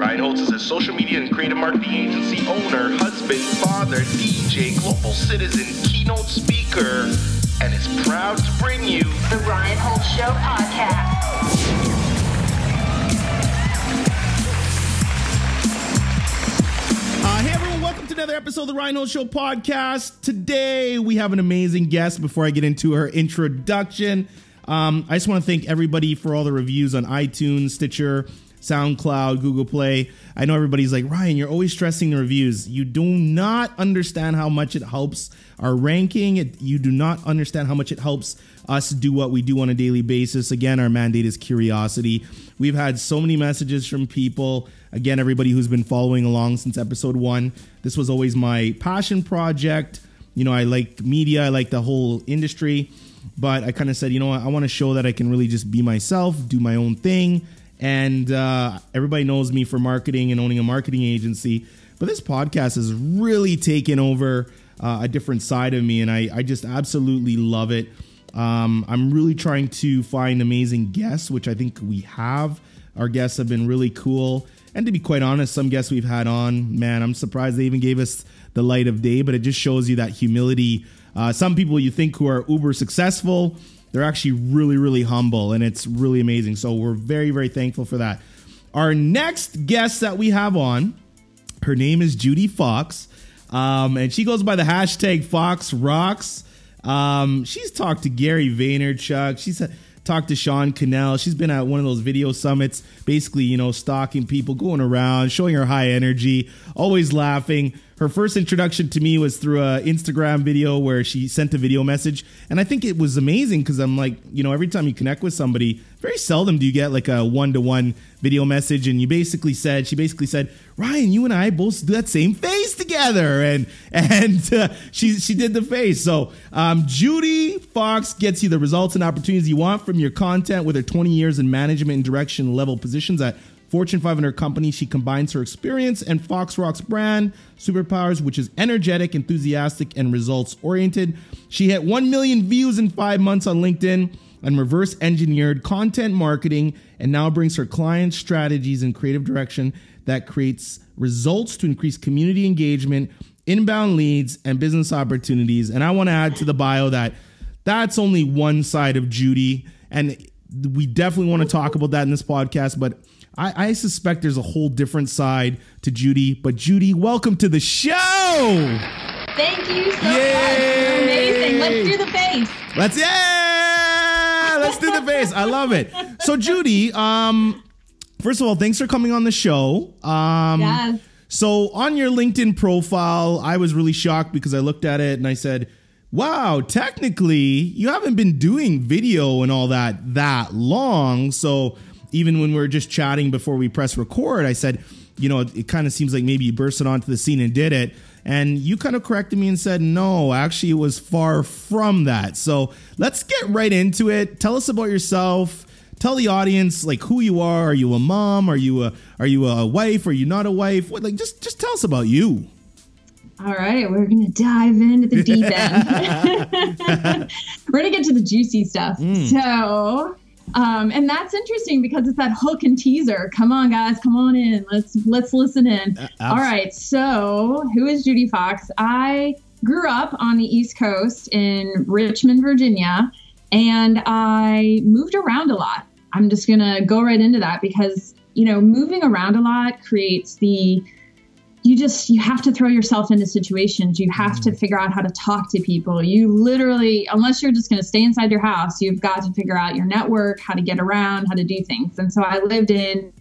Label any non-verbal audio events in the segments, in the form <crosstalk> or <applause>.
Ryan Holtz is a social media and creative marketing agency owner, husband, father, DJ, global citizen, keynote speaker, and is proud to bring you The Ryan Holtz Show podcast. Uh, hey everyone, welcome to another episode of the Rhino Show podcast. Today we have an amazing guest. Before I get into her introduction, um, I just want to thank everybody for all the reviews on iTunes, Stitcher, SoundCloud, Google Play. I know everybody's like, Ryan, you're always stressing the reviews. You do not understand how much it helps our ranking. It, you do not understand how much it helps us do what we do on a daily basis. Again, our mandate is curiosity. We've had so many messages from people. Again, everybody who's been following along since episode one. This was always my passion project. You know, I like media, I like the whole industry, but I kind of said, you know what, I want to show that I can really just be myself, do my own thing. And uh, everybody knows me for marketing and owning a marketing agency. But this podcast has really taken over uh, a different side of me, and I, I just absolutely love it. Um, I'm really trying to find amazing guests, which I think we have. Our guests have been really cool. And to be quite honest, some guests we've had on, man, I'm surprised they even gave us the light of day, but it just shows you that humility. Uh, some people you think who are uber successful, they're actually really, really humble, and it's really amazing. So we're very, very thankful for that. Our next guest that we have on, her name is Judi Fox, um, and she goes by the hashtag Fox Rocks. Um, she's talked to Gary Vaynerchuk. She's talked to Sean Cannell. She's been at one of those video summits, basically, you know, stalking people, going around, showing her high energy, always laughing. Her first introduction to me was through a Instagram video where she sent a video message, and I think it was amazing because I'm like, you know, every time you connect with somebody, very seldom do you get like a one to one video message, and you basically said, she basically said, Ryan, you and I both do that same face together, and and <laughs> uh, she she did the face. So um, Judi Fox gets you the results and opportunities you want from your content with her 20 years in management and direction level positions at Fortune 500 company. She combines her experience and Fox Rock's brand superpowers, which is energetic, enthusiastic, and results oriented. She hit 1 million views in five months on LinkedIn and reverse engineered content marketing and now brings her clients strategies and creative direction that creates results to increase community engagement, inbound leads, and business opportunities. And I want to add to the bio that that's only one side of Judi. And we definitely want to talk about that in this podcast, but I, I, suspect there's a whole different side to Judi. But Judi, welcome to the show. Thank you so Yay! much. You're amazing. Let's do the face. Let's yeah. Let's do the face. I love it. So Judi, um, first of all, thanks for coming on the show. Um, yes. So on your LinkedIn profile, I was really shocked because I looked at it and I said, "Wow, technically, you haven't been doing video and all that that long." So even when we were just chatting before we press record, I said, you know, it, it kind of seems like maybe you bursted onto the scene and did it. And you kind of corrected me and said, no, actually, it was far from that. So let's get right into it. Tell us about yourself. Tell the audience like who you are. Are you a mom? Are you a are you a wife? Are you not a wife? What like just just tell us about you. All right, we're gonna dive into the deep end. <laughs> <laughs> we're gonna get to the juicy stuff. Mm. So um, and that's interesting because it's that hook and teaser. Come on, guys, come on in. Let's let's listen in. Uh, All right. So, who is Judi Fox? I grew up on the East Coast in Richmond, Virginia, and I moved around a lot. I'm just gonna go right into that because you know moving around a lot creates the you just you have to throw yourself into situations. You have mm. to figure out how to talk to people. You literally unless you're just going to stay inside your house you've got to figure out your network how to get around how to do things. And so i lived in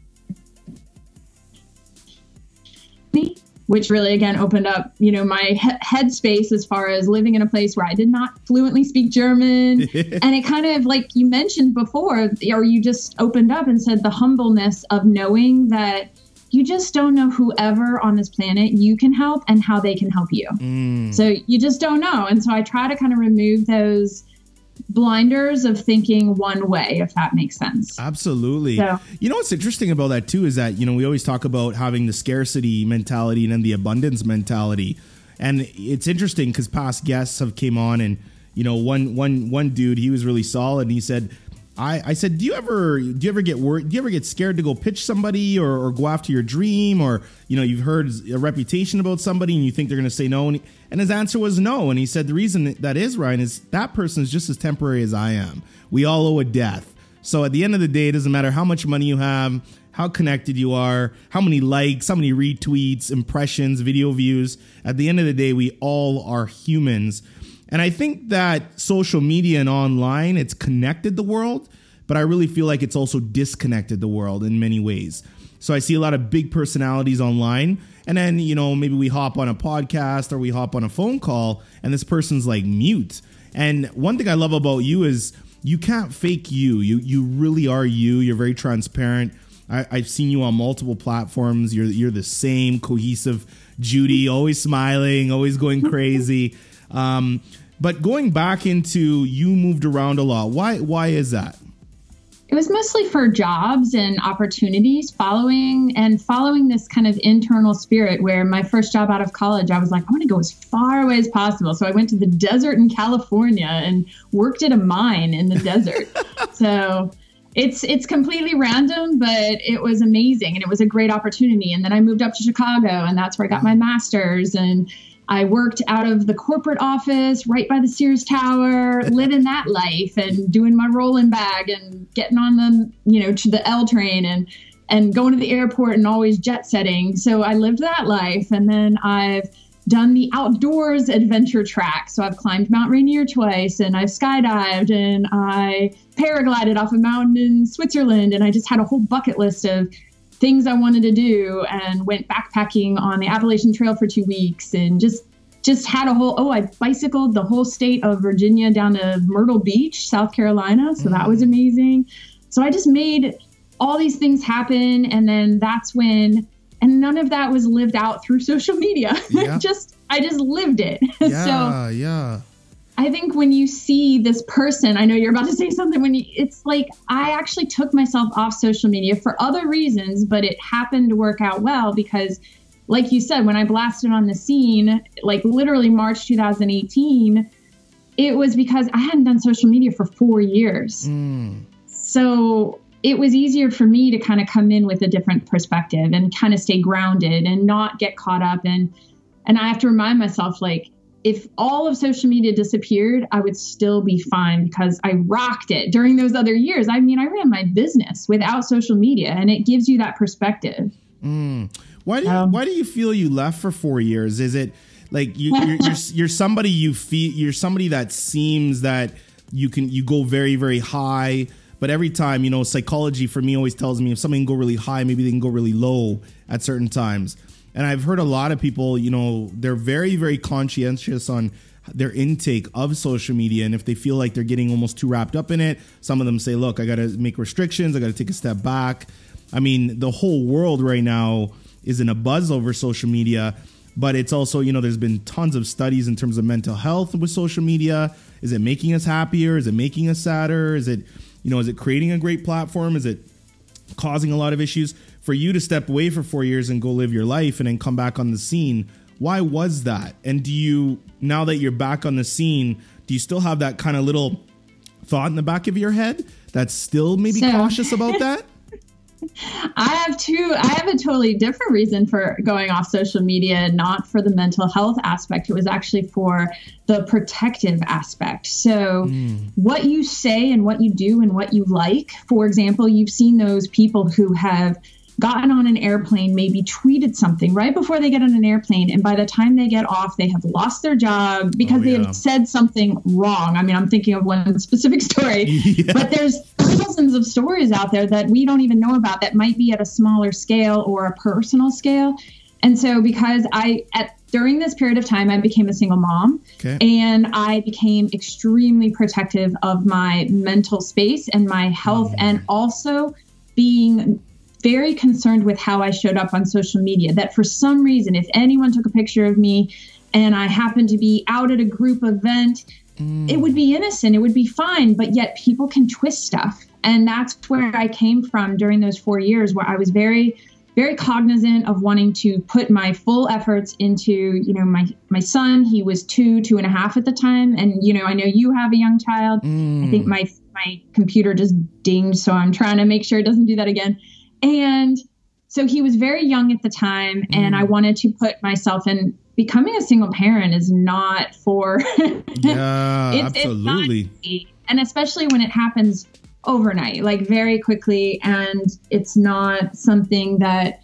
which really again opened up you know my he- headspace as far as living in a place where i did not fluently speak german. <laughs> And it kind of like you mentioned before or you just opened up and said the humbleness of knowing that you just don't know whoever on this planet you can help and how they can help you. Mm. So you just don't know. And so I try to kind of remove those blinders of thinking one way, if that makes sense. Absolutely. So, you know what's interesting about that too is that, you know, we always talk about having the scarcity mentality and then the abundance mentality. And it's interesting because past guests have came on and, you know, one one one dude, he was really solid and he said, I, I said, do you ever do you ever get worried? Do you ever get scared to go pitch somebody or, or go after your dream or you know you've heard a reputation about somebody and you think they're going to say no? And, he, and his answer was no. And he said the reason that is Ryan is that person is just as temporary as I am. We all owe a death. So at the end of the day, it doesn't matter how much money you have, how connected you are, how many likes, how many retweets, impressions, video views. At the end of the day, we all are humans. And I think that social media and online, it's connected the world, but I really feel like it's also disconnected the world in many ways. So I see a lot of big personalities online. And then, you know, maybe we hop on a podcast or we hop on a phone call and this person's like mute. And one thing I love about you is you can't fake you. You you really are you. You're very transparent. I, I've seen you on multiple platforms. You're you're the same cohesive Judi, always smiling, always going crazy. Um, but going back into you moved around a lot. Why why is that? It was mostly for jobs and opportunities following and following this kind of internal spirit where my first job out of college, I was like, I want to go as far away as possible. So I went to the desert in California and worked at a mine in the desert. <laughs> so it's it's completely random, but it was amazing and it was a great opportunity. And then I moved up to Chicago and that's where I got my master's and I worked out of the corporate office right by the Sears Tower, <laughs> living that life and doing my rolling bag and getting on the, you know, to the L train and and going to the airport and always jet setting. So I lived that life and then I've done the outdoors adventure track. So I've climbed Mount Rainier twice and I've skydived and I paraglided off a mountain in Switzerland and I just had a whole bucket list of things I wanted to do and went backpacking on the Appalachian Trail for two weeks and just just had a whole oh I bicycled the whole state of Virginia down to Myrtle Beach, South Carolina. So mm. that was mm. amazing. So I just made all these things happen and then that's when and none of that was lived out through <laughs> social media. Yeah. <laughs> just I just lived it. Yeah, <laughs> so yeah. I think when you see this person, I know you're about to say something when you, it's like I actually took myself off social media for other reasons, but it happened to work out well because like you said, when I blasted on the scene, like literally March 2018, it was because I hadn't done social media for 4 years. Mm. So it was easier for me to kind of come in with a different perspective and kind of stay grounded and not get caught up and and I have to remind myself like if all of social media disappeared, I would still be fine because I rocked it during those other years. I mean, I ran my business without social media, and it gives you that perspective. Mm. Why do you, um, why do you feel you left for four years? Is it like you, are you're, you're, <laughs> you're somebody you feel you're somebody that seems that you can you go very very high, but every time you know psychology for me always tells me if something can go really high, maybe they can go really low at certain times. And I've heard a lot of people, you know, they're very, very conscientious on their intake of social media. And if they feel like they're getting almost too wrapped up in it, some of them say, look, I got to make restrictions, I got to take a step back. I mean, the whole world right now is in a buzz over social media, but it's also, you know, there's been tons of studies in terms of mental health with social media. Is it making us happier? Is it making us sadder? Is it, you know, is it creating a great platform? Is it causing a lot of issues? For you to step away for four years and go live your life and then come back on the scene why was that and do you now that you're back on the scene do you still have that kind of little thought in the back of your head that's still maybe so, cautious about <laughs> that I have two. I have a totally different reason for going off social media, not for the mental health aspect. It was actually for the protective aspect. So, mm. what you say and what you do and what you like. For example, you've seen those people who have gotten on an airplane, maybe tweeted something right before they get on an airplane, and by the time they get off, they have lost their job because oh, yeah. they have said something wrong. I mean, I'm thinking of one specific <laughs> story, <laughs> yeah. but there's thousands of stories out there that we don't even know about that might be at a smaller scale or a personal scale. And so, because I, at during this period of time, I became a single mom okay. and I became extremely protective of my mental space and my health, mm. and also being very concerned with how I showed up on social media. That for some reason, if anyone took a picture of me and I happened to be out at a group event, mm. it would be innocent, it would be fine, but yet people can twist stuff. And that's where I came from during those four years where I was very very cognizant of wanting to put my full efforts into you know my my son he was two two and a half at the time and you know i know you have a young child mm. i think my my computer just dinged, so I'm trying to make sure it doesn't do that again. And so he was very young at the time, and I mm. wanted to put myself in. Becoming a single parent is not for. <laughs> Yeah, It's- it's absolutely. easy. and especially when it happens overnight, like very quickly, and it's not something that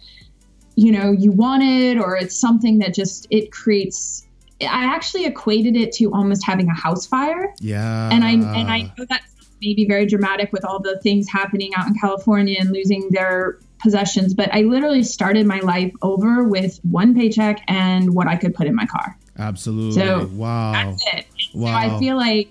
you know you wanted, or it's something that just it creates. I actually equated it to almost having a house fire yeah. and I and I know that may be very dramatic with all the things happening out in California and losing their possessions, but I literally started my life over with one paycheck and what I could put in my car. absolutely. So, wow. That's it. So Wow. I feel like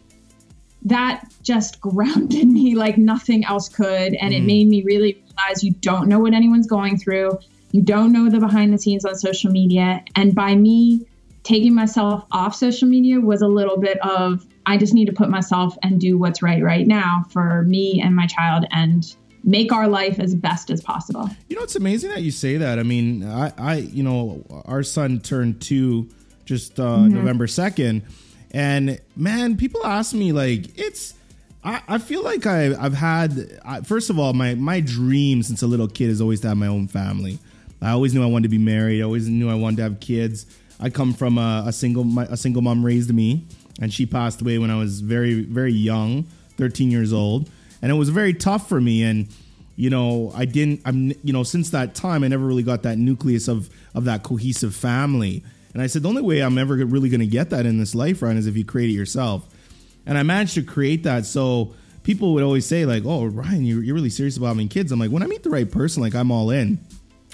that just grounded <laughs> me like nothing else could, and it Mm. made me really realize you don't know what anyone's going through. You don't know the behind the scenes on social media, and by me taking myself off social media was a little bit of I just need to put myself and do what's right right now for me and my child and make our life as best as possible. You know, it's amazing that you say that. I mean, I, I you know, our son turned two just uh, Mm-hmm. November 2nd. And man, people ask me, like, it's, I, I feel like I, I've had, I, first of all, my, my dream since a little kid is always to have my own family. I always knew I wanted to be married. I always knew I wanted to have kids. I come from a, a single, my, a single mom raised me, and she passed away when I was very, very young, 13 years old, and it was very tough for me. And you know, I didn't. I'm, you know, since that time, I never really got that nucleus of of that cohesive family. And I said, the only way I'm ever really going to get that in this life, Ryan, is if you create it yourself. And I managed to create that. So people would always say, like, "Oh, Ryan, you're, you're really serious about having kids." I'm like, when I meet the right person, like, I'm all in.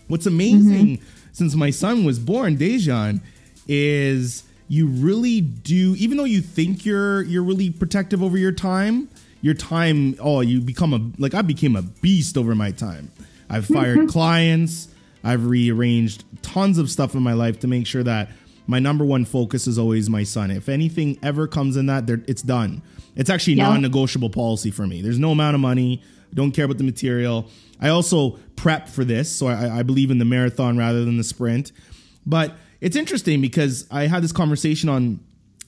What's amazing mm-hmm. since my son was born, Dejan, is you really do. Even though you think you're you're really protective over your time, your time. Oh, you become a like I became a beast over my time. I've fired <laughs> clients. I've rearranged tons of stuff in my life to make sure that my number one focus is always my son. If anything ever comes in that, it's done. It's actually Yeah. non-negotiable policy for me. There's no amount of money. I don't care about the material. I also prep for this, so I, I believe in the marathon rather than the sprint. But it's interesting because I had this conversation on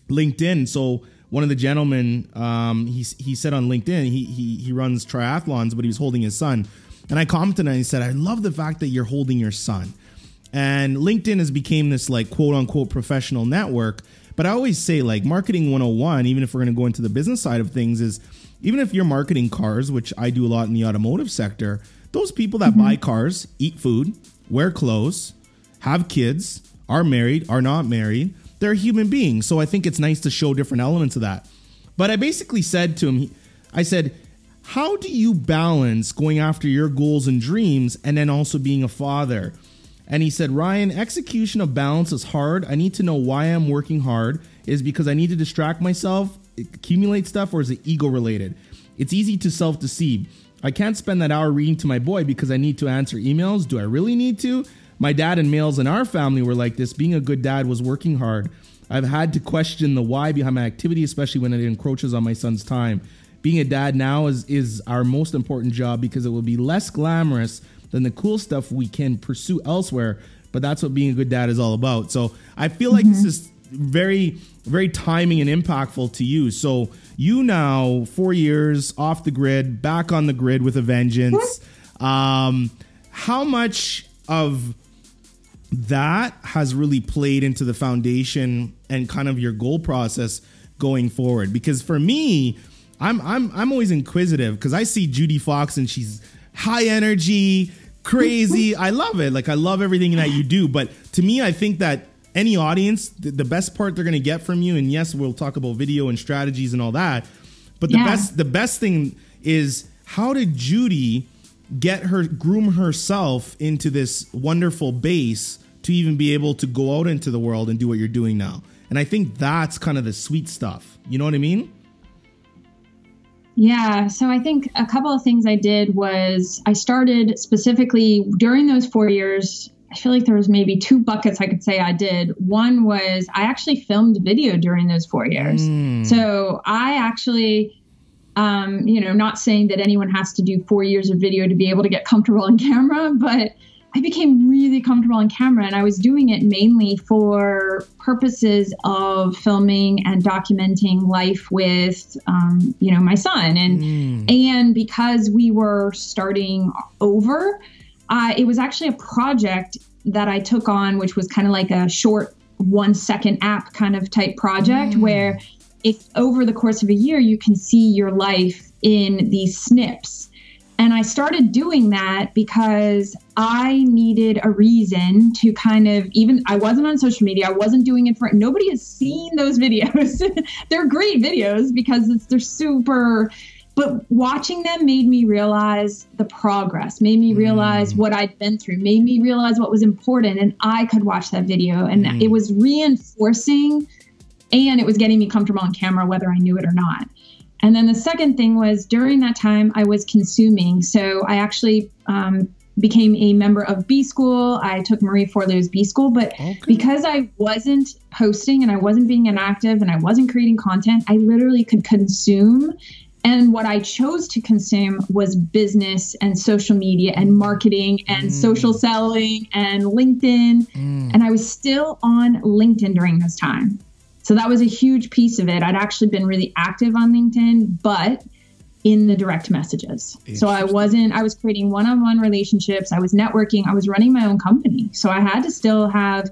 LinkedIn. So one of the gentlemen, um, he he said on LinkedIn, he he he runs triathlons, but he was holding his son, and I commented and he said, I love the fact that you're holding your son. And LinkedIn has became this like quote unquote professional network. But I always say like marketing 101, even if we're going to go into the business side of things, is even if you're marketing cars, which I do a lot in the automotive sector, those people that buy cars, eat food, wear clothes, have kids, are married, are not married, they're human beings. So I think it's nice to show different elements of that. But I basically said to him, I said, how do you balance going after your goals and dreams and then also being a father? And he said, Ryan, execution of balance is hard. I need to know why I'm working hard. Is because I need to distract myself, accumulate stuff, or is it ego related? It's easy to self deceive. I can't spend that hour reading to my boy because I need to answer emails. Do I really need to? My dad and males in our family were like this. Being a good dad was working hard. I've had to question the why behind my activity, especially when it encroaches on my son's time. Being a dad now is is our most important job because it will be less glamorous than the cool stuff we can pursue elsewhere. But that's what being a good dad is all about. So I feel like this is very, very timing and impactful to you. So you now four years off the grid, back on the grid with a vengeance. Um, how much of that has really played into the foundation and kind of your goal process going forward. Because for me i'm i'm i'm always inquisitive because i see judi fox and she's high energy crazy. <laughs> I love it. Like i love everything that you do. But to me i think that any audience the, the best part they're going to get from you and yes we'll talk about video and strategies and all that but the Yeah. best the best thing is how did judi get her groom herself into this wonderful base to even be able to go out into the world and do what you're doing now. And I think that's kind of the sweet stuff. You know what I mean? Yeah, so I think a couple of things I did was I started specifically during those four years. I feel like there was maybe two buckets I could say I did. One was I actually filmed video during those four years. So I actually, um, you know, not saying that anyone has to do four years of video to be able to get comfortable on camera, but I became really comfortable on camera and I was doing it mainly for purposes of filming and documenting life with, um, you know, my son. And, mm. and because we were starting over, uh, it was actually a project that I took on, which was kind of like a short one second app kind of type project mm. where if over the course of a year you can see your life in these snips and I started doing that because I needed a reason to kind of even I wasn't on social media. I wasn't doing it for nobody has seen those videos. <laughs> they're great videos because it's they're super but watching them made me realize the progress, made me realize mm. what I'd been through, made me realize what was important and I could watch that video and mm. it was reinforcing and it was getting me comfortable on camera whether I knew it or not. And then the second thing was during that time, I was consuming. So I actually um, became a member of B School. I took Marie Forleo's B School, but okay. because I wasn't posting and I wasn't being inactive and I wasn't creating content, I literally could consume. And what I chose to consume was business and social media and marketing and mm. social selling and LinkedIn. Mm. And I was still on LinkedIn during this time. So that was a huge piece of it. I'd actually been really active on LinkedIn, but in the direct messages. So I wasn't, I was creating one on one relationships, I was networking, I was running my own company. So I had to still have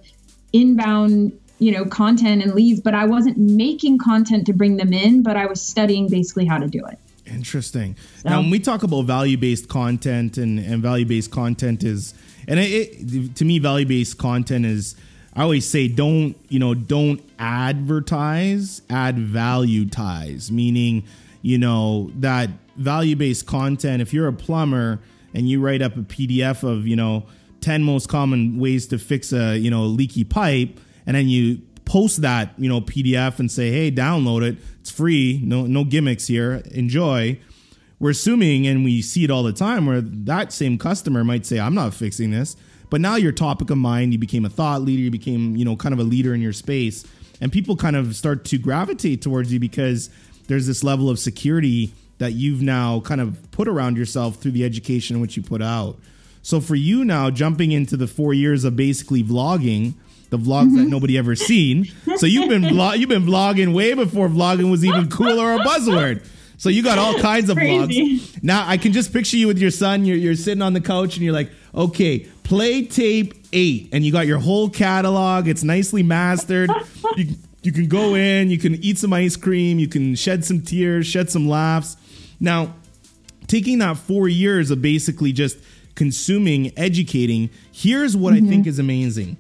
inbound, you know, content and leads, but I wasn't making content to bring them in, but I was studying basically how to do it. Interesting. So, now, when we talk about value based content and, and value based content is, and it, it, to me, value based content is, I always say don't, you know, don't advertise, add value ties, meaning, you know, that value based content. If you're a plumber and you write up a PDF of, you know, 10 most common ways to fix a, you know, leaky pipe, and then you post that, you know, PDF and say, hey, download it. It's free. No, no gimmicks here. Enjoy. We're assuming, and we see it all the time, where that same customer might say, I'm not fixing this but now you're topic of mind. You became a thought leader. You became, you know, kind of a leader in your space. And people kind of start to gravitate towards you because there's this level of security that you've now kind of put around yourself through the education which you put out. So for you now, jumping into the four years of basically vlogging, the vlogs mm-hmm. that nobody ever seen. So you've been vlog- you've been vlogging way before vlogging was even cool or a buzzword. So you got all kinds of Crazy. vlogs. Now I can just picture you with your son. You're, you're sitting on the couch and you're like, okay, play tape eight, and you got your whole catalog. It's nicely mastered. <laughs> you, you can go in, you can eat some ice cream, you can shed some tears, shed some laughs. Now, taking that four years of basically just consuming, educating, here's what mm-hmm. I think is amazing.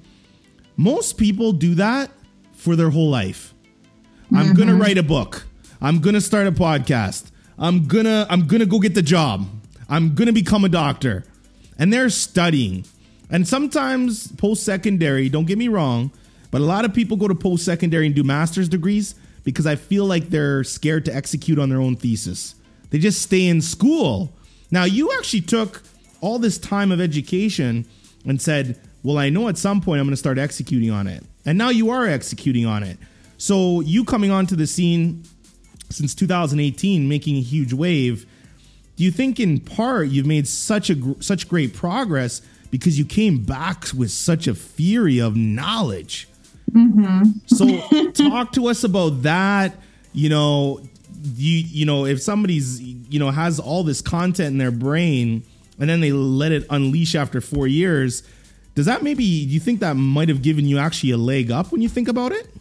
Most people do that for their whole life. I'm mm-hmm. gonna write a book. I'm gonna start a podcast. I'm gonna I'm gonna go get the job. I'm gonna become a doctor. And they're studying. And sometimes post secondary, don't get me wrong, but a lot of people go to post secondary and do master's degrees because I feel like they're scared to execute on their own thesis. They just stay in school. Now, you actually took all this time of education and said, Well, I know at some point I'm going to start executing on it. And now you are executing on it. So, you coming onto the scene since 2018, making a huge wave, do you think in part you've made such a such great progress because you came back with such a fury of knowledge. Mm-hmm. so <laughs> talk to us about that. You know, you you know if somebody's you know has all this content in their brain and then they let it unleash after four years, does that maybe do you think that might have given you actually a leg up when you think about it?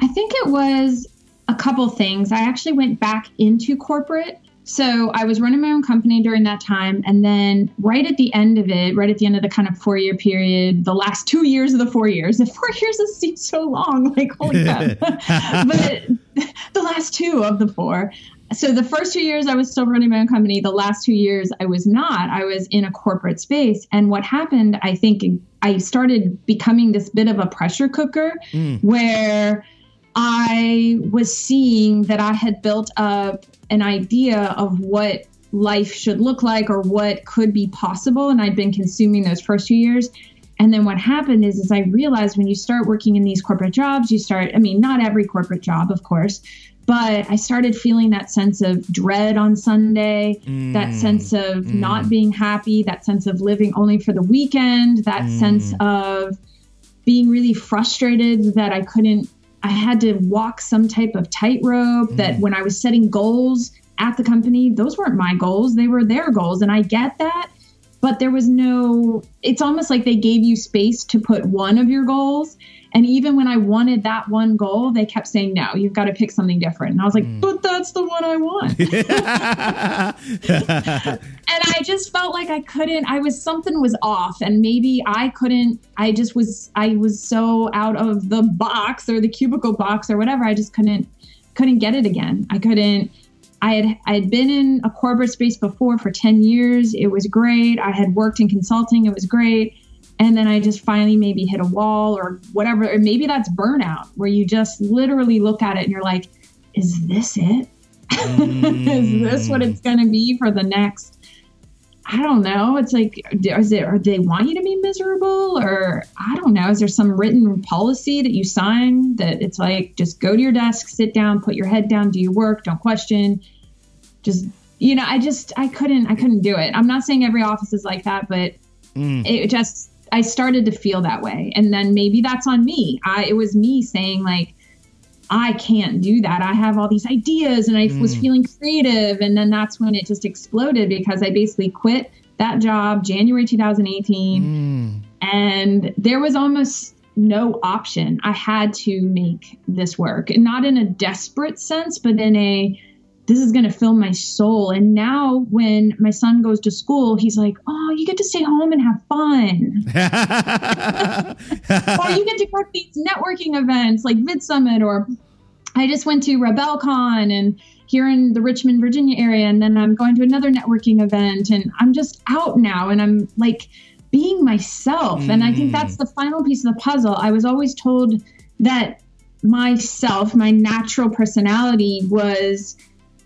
I think it was a couple things. I actually went back into corporate so I was running my own company during that time. And then right at the end of it, right at the end of the kind of four year period, the last two years of the four years, <laughs> the four years has seemed so long, <laughs> like holy crap. <laughs> but the last two of the four. So the first two years I was still running my own company. The last two years I was not. I was in a corporate space. And what happened, I think I started becoming this bit of a pressure cooker mm. where I was seeing that I had built up an idea of what life should look like or what could be possible. And I'd been consuming those first few years. And then what happened is, is I realized when you start working in these corporate jobs, you start, I mean, not every corporate job, of course, but I started feeling that sense of dread on Sunday, mm. that sense of mm. not being happy, that sense of living only for the weekend, that mm. sense of being really frustrated that I couldn't, I had to walk some type of tightrope, that mm. when I was setting goals at the company, those weren't my goals, they were their goals. And I get that but there was no it's almost like they gave you space to put one of your goals and even when i wanted that one goal they kept saying no you've got to pick something different and i was like mm. but that's the one i want <laughs> <laughs> and i just felt like i couldn't i was something was off and maybe i couldn't i just was i was so out of the box or the cubicle box or whatever i just couldn't couldn't get it again i couldn't I had I had been in a corporate space before for 10 years. It was great. I had worked in consulting. It was great. And then I just finally maybe hit a wall or whatever. Or maybe that's burnout where you just literally look at it and you're like, is this it? Mm. <laughs> is this what it's going to be for the next I don't know. It's like, is it, or they want you to be miserable? Or I don't know. Is there some written policy that you sign that it's like, just go to your desk, sit down, put your head down, do your work, don't question just you know i just i couldn't i couldn't do it i'm not saying every office is like that but mm. it just i started to feel that way. And then maybe that's on me. I it was me saying like i can't do that. I have all these ideas and i mm. was feeling creative. And then that's when it just exploded because i basically quit that job january 2018 mm. and there was almost no option. I had to make this work. And not in a desperate sense but in a this is going to fill my soul. And now when my son goes to school, he's like, oh, you get to stay home and have fun. <laughs> or you get to go to these networking events like Vid Summit, or I just went to RebelCon and here in the Richmond, Virginia area. And then I'm going to another networking event and I'm just out now and I'm like being myself. Mm. And I think that's mm. the final piece of the puzzle. I was always told that myself, my natural personality was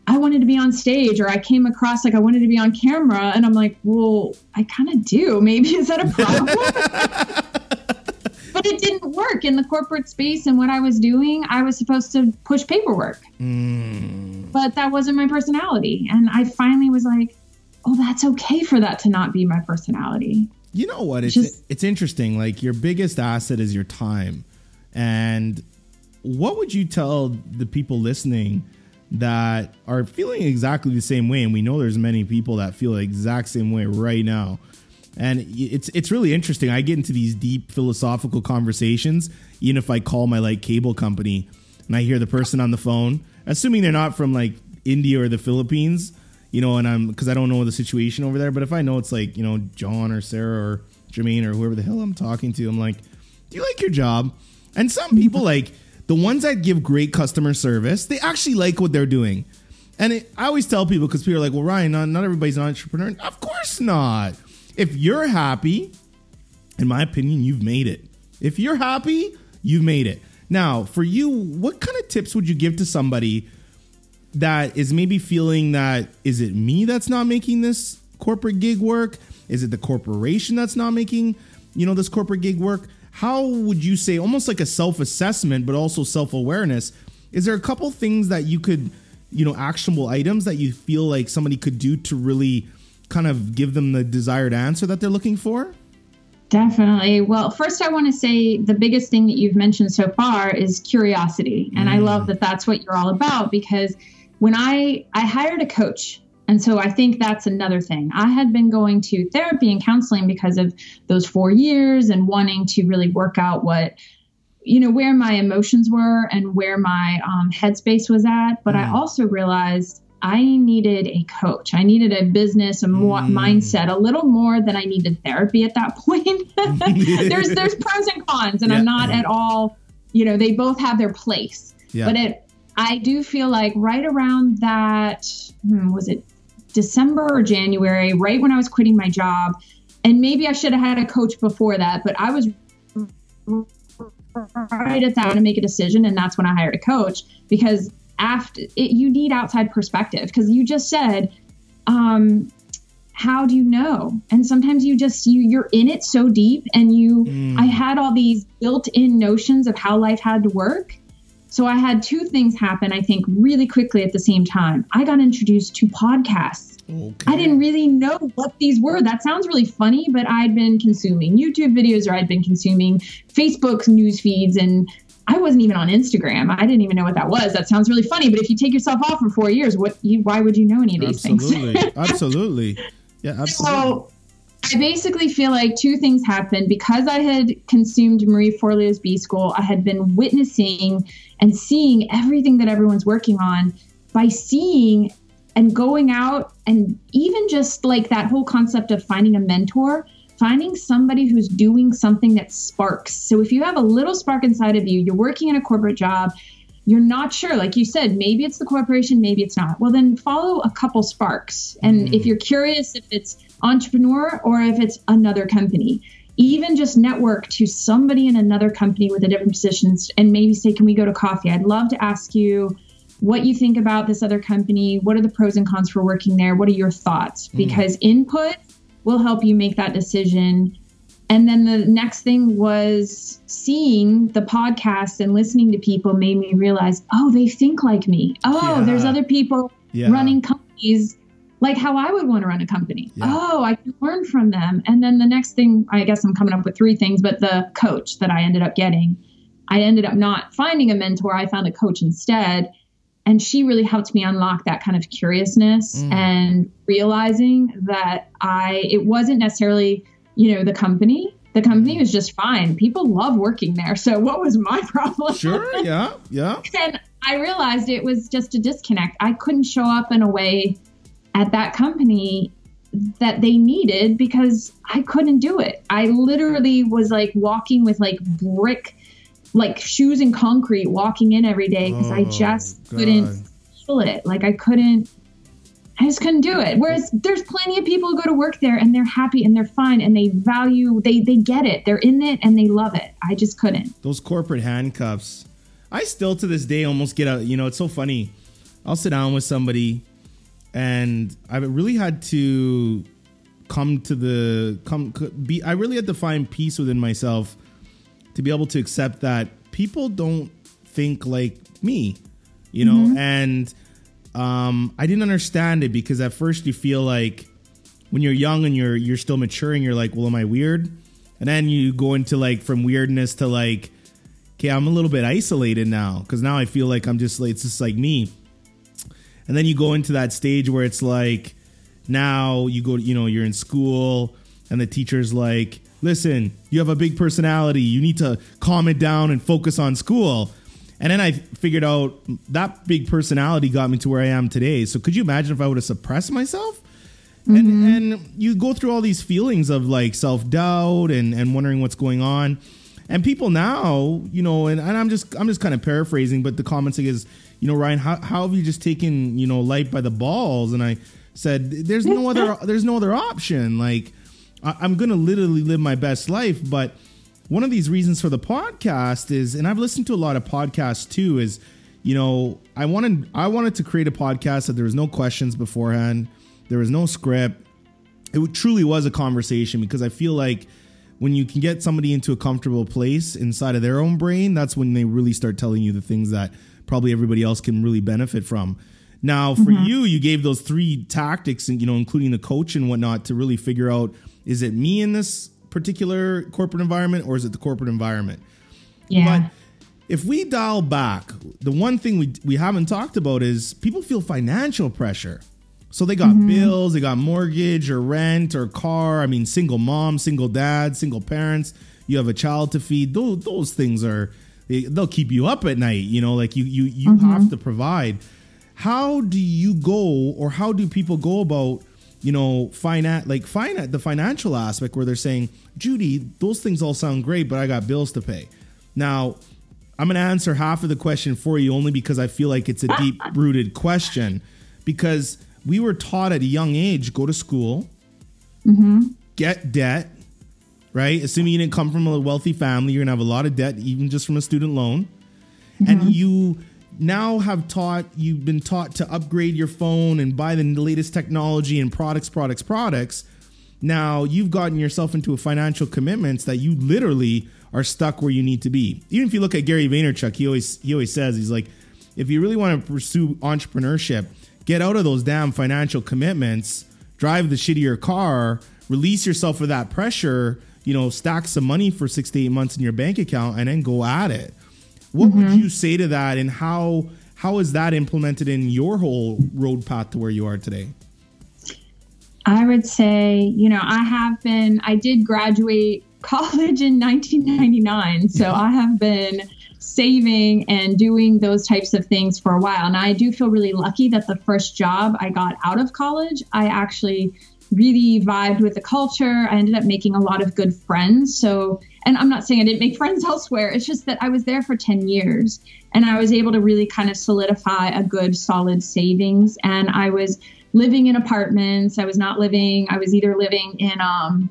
I wanted to be on stage or I came across like I wanted to be on camera and I'm like, well, I kind of do. Maybe is that a problem? <laughs> but it didn't work in the corporate space and what I was doing. I was supposed to push paperwork. Mm. But that wasn't my personality. And I finally was like, oh, that's okay for that to not be my personality. You know what? It's Just, it's interesting. Like your biggest asset is your time. And what would you tell the people listening that are feeling exactly the same way and we know there's many people that feel the exact same way right now. And it's it's really interesting. I get into these deep philosophical conversations even if i call my like cable company and i hear the person on the phone assuming they're not from like india or the philippines you know and i'm because i don't know the situation over there but if i know it's like you know john or sarah or jermaine or whoever the hell i'm talking to i'm like do you like your job? And some people <laughs> like the ones that give great customer service, they actually like what they're doing. And it, I always tell people because people are like, well, Ryan, not, not everybody's an entrepreneur. Of course not. If you're happy, in my opinion, you've made it. If you're happy, you've made it. Now, for you, what kind of tips would you give to somebody that is maybe feeling that is it me that's not making this corporate gig work? Is it the corporation that's not making, you know, this corporate gig work? How would you say almost like a self-assessment but also self-awareness is there a couple things that you could you know actionable items that you feel like somebody could do to really kind of give them the desired answer that they're looking for Definitely. Well, first, I want to say the biggest thing that you've mentioned so far is curiosity. And mm. I love that that's what you're all about because when I I hired a coach and so I think that's another thing. I had been going to therapy and counseling because of those four years and wanting to really work out what, you know, where my emotions were and where my um, headspace was at. But mm. I also realized I needed a coach. I needed a business, a more mm. mindset, a little more than I needed therapy at that <laughs> point. <laughs> there's there's pros and cons, and yeah. I'm not at all, you know, they both have their place. Yeah. But it I do feel like right around that hmm, was it December or January, right when I was quitting my job. And maybe I should have had a coach before that, but I was right at that to make a decision. And that's when I hired a coach because after it, you need outside perspective because you just said, um, how do you know? And sometimes you just you you're in it so deep and you I had all these built-in notions of how life had to work. So I had two things happen I think really quickly at the same time. I got introduced to podcasts. Okay. I didn't really know what these were. That sounds really funny, but I'd been consuming YouTube videos or I'd been consuming Facebook news feeds and I wasn't even on Instagram. I didn't even know what that was. That sounds really funny, but if you take yourself off for 4 years, what you why would you know any of these Absolutely. things? absolutely. <laughs> Absolutely. Yeah, absolutely. so I basically feel like two things happened because I had consumed Marie Forleo's B School. I had been witnessing and seeing everything that everyone's working on by seeing and going out and even just like that whole concept of finding a mentor, finding somebody who's doing something that sparks. So if you have a little spark inside of you, you're working in a corporate job, you're not sure, like you said, maybe it's the corporation, maybe it's not. Well, then follow a couple sparks. And if mm. you're curious if it's entrepreneur or if it's another company, even just network to somebody in another company with a different position and maybe say, Can we go to coffee? I'd love to ask you what you think about this other company. What are the pros and cons for working there? What are your thoughts? Mm. Because input will help you make that decision. And then the next thing was seeing the podcast and listening to people made me realize, oh, they think like me. Oh, Yeah. there's other people Yeah. running companies like how I would want to run a company. Yeah. Oh, I can learn from them. And then the next thing, I guess I'm coming up with three things, but the coach that I ended up getting, I ended up not finding a mentor. I found a coach instead. And she really helped me unlock that kind of curiousness Mm. and realizing that I, it wasn't necessarily, you know, the company. The company was just fine. People love working there. So what was my <laughs> problem? Sure. Yeah. Yeah. and I realized it was just a disconnect. I couldn't show up in a way at that company that they needed because I couldn't do it. I literally was like walking with like brick, like shoes and concrete, walking in every day because I Oh, just God. couldn't feel it. Like I couldn't. I just couldn't do it. Whereas there's plenty of people who go to work there and they're happy and they're fine and they value they they get it. They're in it and they love it. I just couldn't. Those corporate handcuffs. I still to this day almost get a. You know, it's so funny. I'll sit down with somebody, and I really had to come to the come be. I really had to find peace within myself to be able to accept that people don't think like me. You know, and um, I didn't understand it because at first you feel like when you're young and you're you're still maturing, you're like, well, am I weird? And then you go into like from weirdness to like, okay, I'm a little bit isolated now because now I feel like I'm just like it's just like me. And then you go into that stage where it's like, now you go, you know, you're in school and the teacher's like, listen, you have a big personality. You need to calm it down and focus on school. And then I figured out that big personality got me to where I am today. So could you imagine if I would have suppressed myself? And, mm-hmm. and you go through all these feelings of like self doubt and, and wondering what's going on. And people now, you know, and, and I'm just I'm just kind of paraphrasing, but the comments is, you know, Ryan, how, how have you just taken, you know, life by the balls? And I said, there's no other <laughs> there's no other option. Like I, I'm gonna literally live my best life. But one of these reasons for the podcast is, and I've listened to a lot of podcasts too, is you know, I wanted I wanted to create a podcast that there was no questions beforehand, there was no script. It truly was a conversation because I feel like when you can get somebody into a comfortable place inside of their own brain, that's when they really start telling you the things that probably everybody else can really benefit from. Now, for mm-hmm. you, you gave those three tactics, and you know, including the coach and whatnot, to really figure out is it me in this particular corporate environment or is it the corporate environment? Yeah. But if we dial back, the one thing we we haven't talked about is people feel financial pressure. So they got mm-hmm. bills, they got mortgage or rent or car. I mean, single mom, single dad, single parents. You have a child to feed. Those those things are they, they'll keep you up at night. You know, like you you you mm-hmm. have to provide. How do you go, or how do people go about? You know, finance like finance the financial aspect where they're saying, Judi, those things all sound great, but I got bills to pay. Now, I'm going to answer half of the question for you only because I feel like it's a deep <laughs> rooted question. Because we were taught at a young age go to school, mm-hmm. get debt, right? Assuming you didn't come from a wealthy family, you're going to have a lot of debt, even just from a student loan. And mm-hmm. you now have taught you've been taught to upgrade your phone and buy the latest technology and products, products, products. Now you've gotten yourself into a financial commitments that you literally are stuck where you need to be. Even if you look at Gary Vaynerchuk, he always he always says he's like, if you really want to pursue entrepreneurship, get out of those damn financial commitments, drive the shittier car, release yourself of that pressure, you know, stack some money for six to eight months in your bank account, and then go at it. What mm-hmm. would you say to that, and how how is that implemented in your whole road path to where you are today? I would say, you know, I have been, I did graduate <laughs> college in 1999. So I have been saving and doing those types of things for a while. And I do feel really lucky that the first job I got out of college, I actually really vibed with the culture. I ended up making a lot of good friends. So, and I'm not saying I didn't make <laughs> friends elsewhere, it's just that I was there for 10 years and I was able to really kind of solidify a good, solid savings. And I was living in apartments. I was not living, I was either living in, um,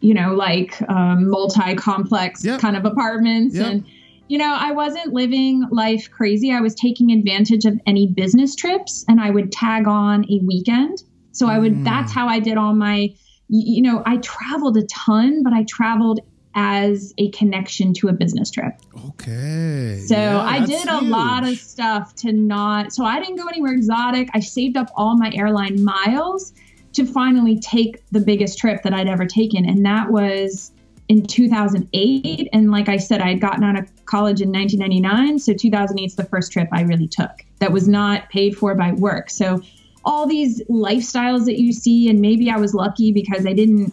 you know, like um, multi complex yep. kind of apartments. Yep. And, you know, I wasn't living life crazy. I was taking advantage of any business trips and I would tag on a weekend. So I would, mm. that's how I did all my, you know, I traveled a ton, but I traveled as a connection to a business trip. Okay. So yeah, I did a huge. lot of stuff to not, so I didn't go anywhere exotic. I saved up all my airline miles to finally take the biggest trip that I'd ever taken. And that was in 2008. And like I said, I had gotten out of college in 1999. So 2008 is the first trip I really took that was not paid for by work. So all these lifestyles that you see, and maybe I was lucky because I didn't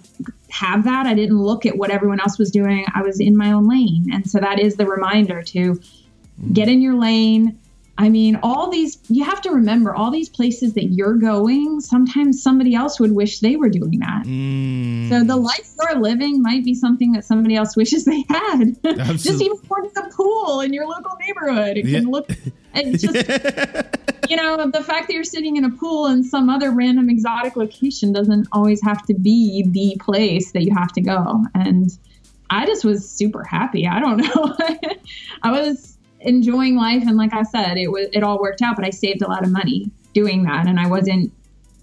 have that. I didn't look at what everyone else was doing. I was in my own lane. And so that is the reminder to get in your lane. I mean, all these, you have to remember all these places that you're going, sometimes somebody else would wish they were doing that. Mm. So the life you're living might be something that somebody else <laughs> wishes they had. just even going to the pool in your local neighborhood. It yeah. can look, it's just. <laughs> you know, the fact that you're sitting in a pool in some other random exotic location doesn't always have to be the place that you have to go. And I just was super happy. I don't <laughs> know. I was enjoying life and like I said, it was it all worked out, but I saved a lot of money doing that and I wasn't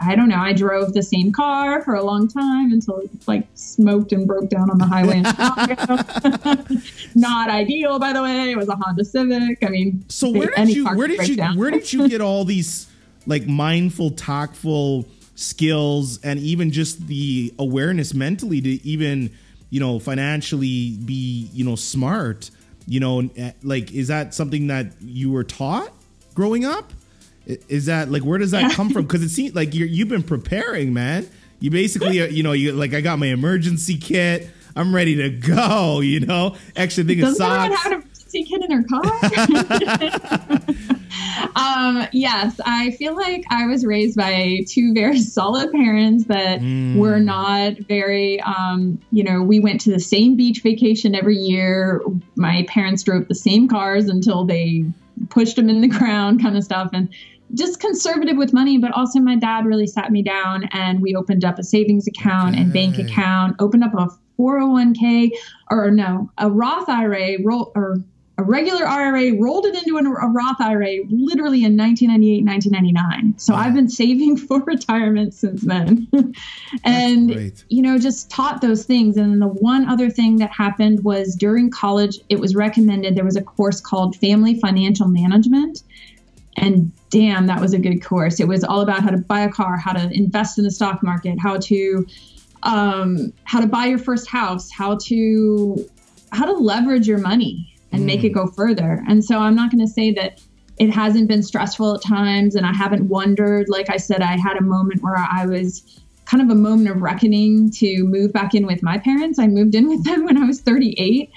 I don't know. I drove the same car for a long time until it like smoked and broke down on the highway in Chicago. <laughs> Not ideal, by the way. It was a Honda Civic. I mean, so where did you where did you down. where did you get <laughs> all these like mindful, tactful skills and even just the awareness mentally to even you know financially be you know smart? You know, eh, like is that something that you were taught growing up? Is that like where does that come from? <laughs> Because it seems like you you've been preparing, man. You basically, uh, you know, you like I got my emergency kit. I'm ready to go. <laughs> You know, extra thing Does of socks. have an emergency kit in her car? <laughs> um, yes, I feel like I was raised by two very solid parents that mm. were not very, um, you know, we went to the same beach vacation every year. My parents drove the same cars until they pushed them in the ground, kind of stuff. And just conservative with money, but also my dad really sat me down and we opened up a savings account okay. and bank account, opened up a 401k or no, a Roth IRA roll or a regular IRA, rolled it into a Roth IRA literally in 1998, 1999. So wow. I've been saving <laughs> for retirement since then. <laughs> and, you know, just taught those things. And then the one other thing that happened was during college, it was recommended there was a course called Family Financial Management. And damn, that was a good course. It was all about how to buy a car, how to invest in the stock market, how to um, how to buy your first house, how to how to leverage your money and mm. make it go further. And so I'm not going to say that it hasn't been stressful at times, and I haven't wondered. Like I said, I had a moment where I was kind of a moment of reckoning to move back in with my parents. I moved in with them when I was 38,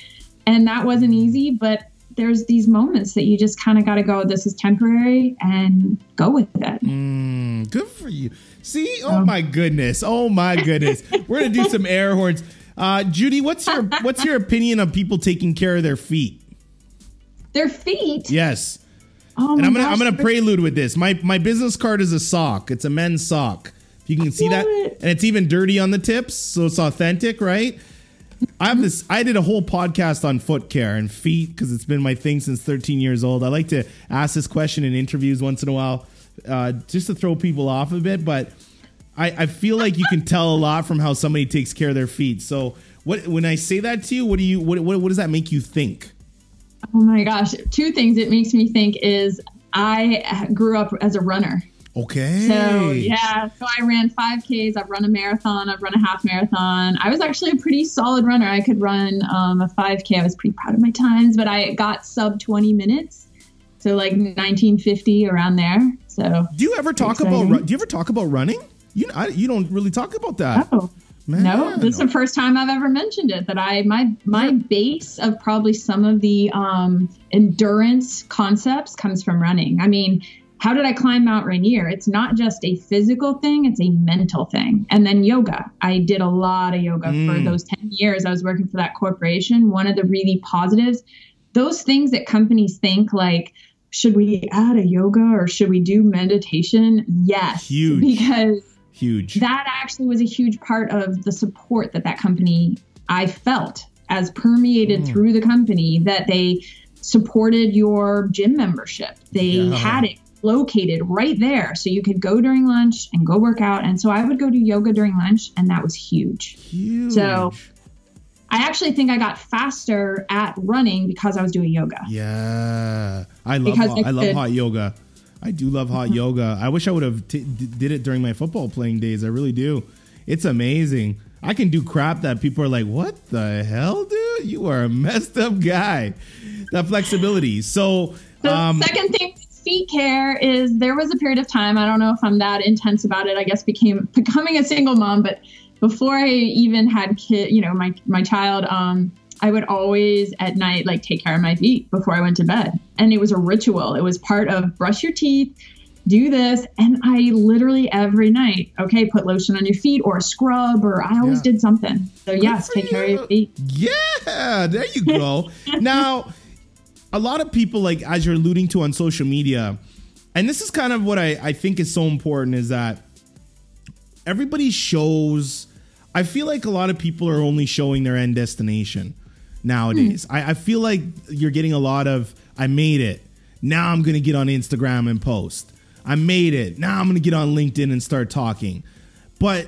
and that wasn't easy, but there's these moments that you just kind of got to go, this is temporary and go with it. Mm, good for you. See, oh um, my goodness. Oh my goodness. We're going to do <laughs> some air horns. Uh, Judi, what's your <laughs> what's your opinion of people taking care of their feet? Their feet? Yes. Oh and I'm gonna gosh. I'm gonna prelude with this. My my business card is a sock. It's a men's sock. If you can see that, it. and it's even dirty on the tips, so it's authentic, right? I have this. I did a whole podcast on foot care and feet because it's been my thing since 13 years old. I like to ask this question in interviews once in a while, uh, just to throw people off a bit. But I, I feel like you can tell a lot from how somebody takes care of their feet. So, what when I say that to you, what do you what what, what does that make you think? Oh my gosh, two things it makes me think is I grew up as a runner. Okay. So yeah, so I ran 5Ks. I've run a marathon. I've run a half marathon. I was actually a pretty solid runner. I could run um, a 5K. I was pretty proud of my times, but I got sub 20 minutes. So like 1950 around there. So do you ever talk exciting. about do you ever talk about running? You I, you don't really talk about that. Oh. Man, no, this is the first time I've ever mentioned it. That I my my base of probably some of the um, endurance concepts comes from running. I mean, how did I climb Mount Rainier? It's not just a physical thing, it's a mental thing. And then yoga. I did a lot of yoga mm. for those 10 years I was working for that corporation. One of the really positives, those things that companies think like, should we add a yoga or should we do meditation? Yes. Huge. Because huge. That actually was a huge part of the support that that company I felt as permeated mm. through the company that they supported your gym membership. They yeah. had it located right there. So you could go during lunch and go work out. And so I would go do yoga during lunch, and that was huge. Huge. So I actually think I got faster at running because I was doing yoga. Yeah. I love hot, I, I love hot yoga. I do love hot mm-hmm. <laughs> yoga. I wish I would have t- did it during my football playing days. I really do. It's amazing. I can do crap that people are like, "What the hell, dude? You are a messed up guy." That flexibility. So, the um, second thing feet care is there was a period of time i don't know if i'm that intense about it i guess became becoming a single mom but before i even had kid you know my my child um i would always at night like take care of my feet before i went to bed. And it was a ritual. It was part of brush your teeth do this and i literally every night okay put lotion on your feet or a scrub or i always yeah. did something. So yes take you. care of your feet. Yeah there you go. <laughs> Now a lot of people like as you're alluding to on social media and this is kind of what I, I think is so important is that everybody shows i feel like a lot of people are only showing their end destination nowadays. Mm. I, I feel like you're getting a lot of i made it. Now i'm gonna get on instagram and post. I made it. Now i'm gonna get on linkedin and start talking. But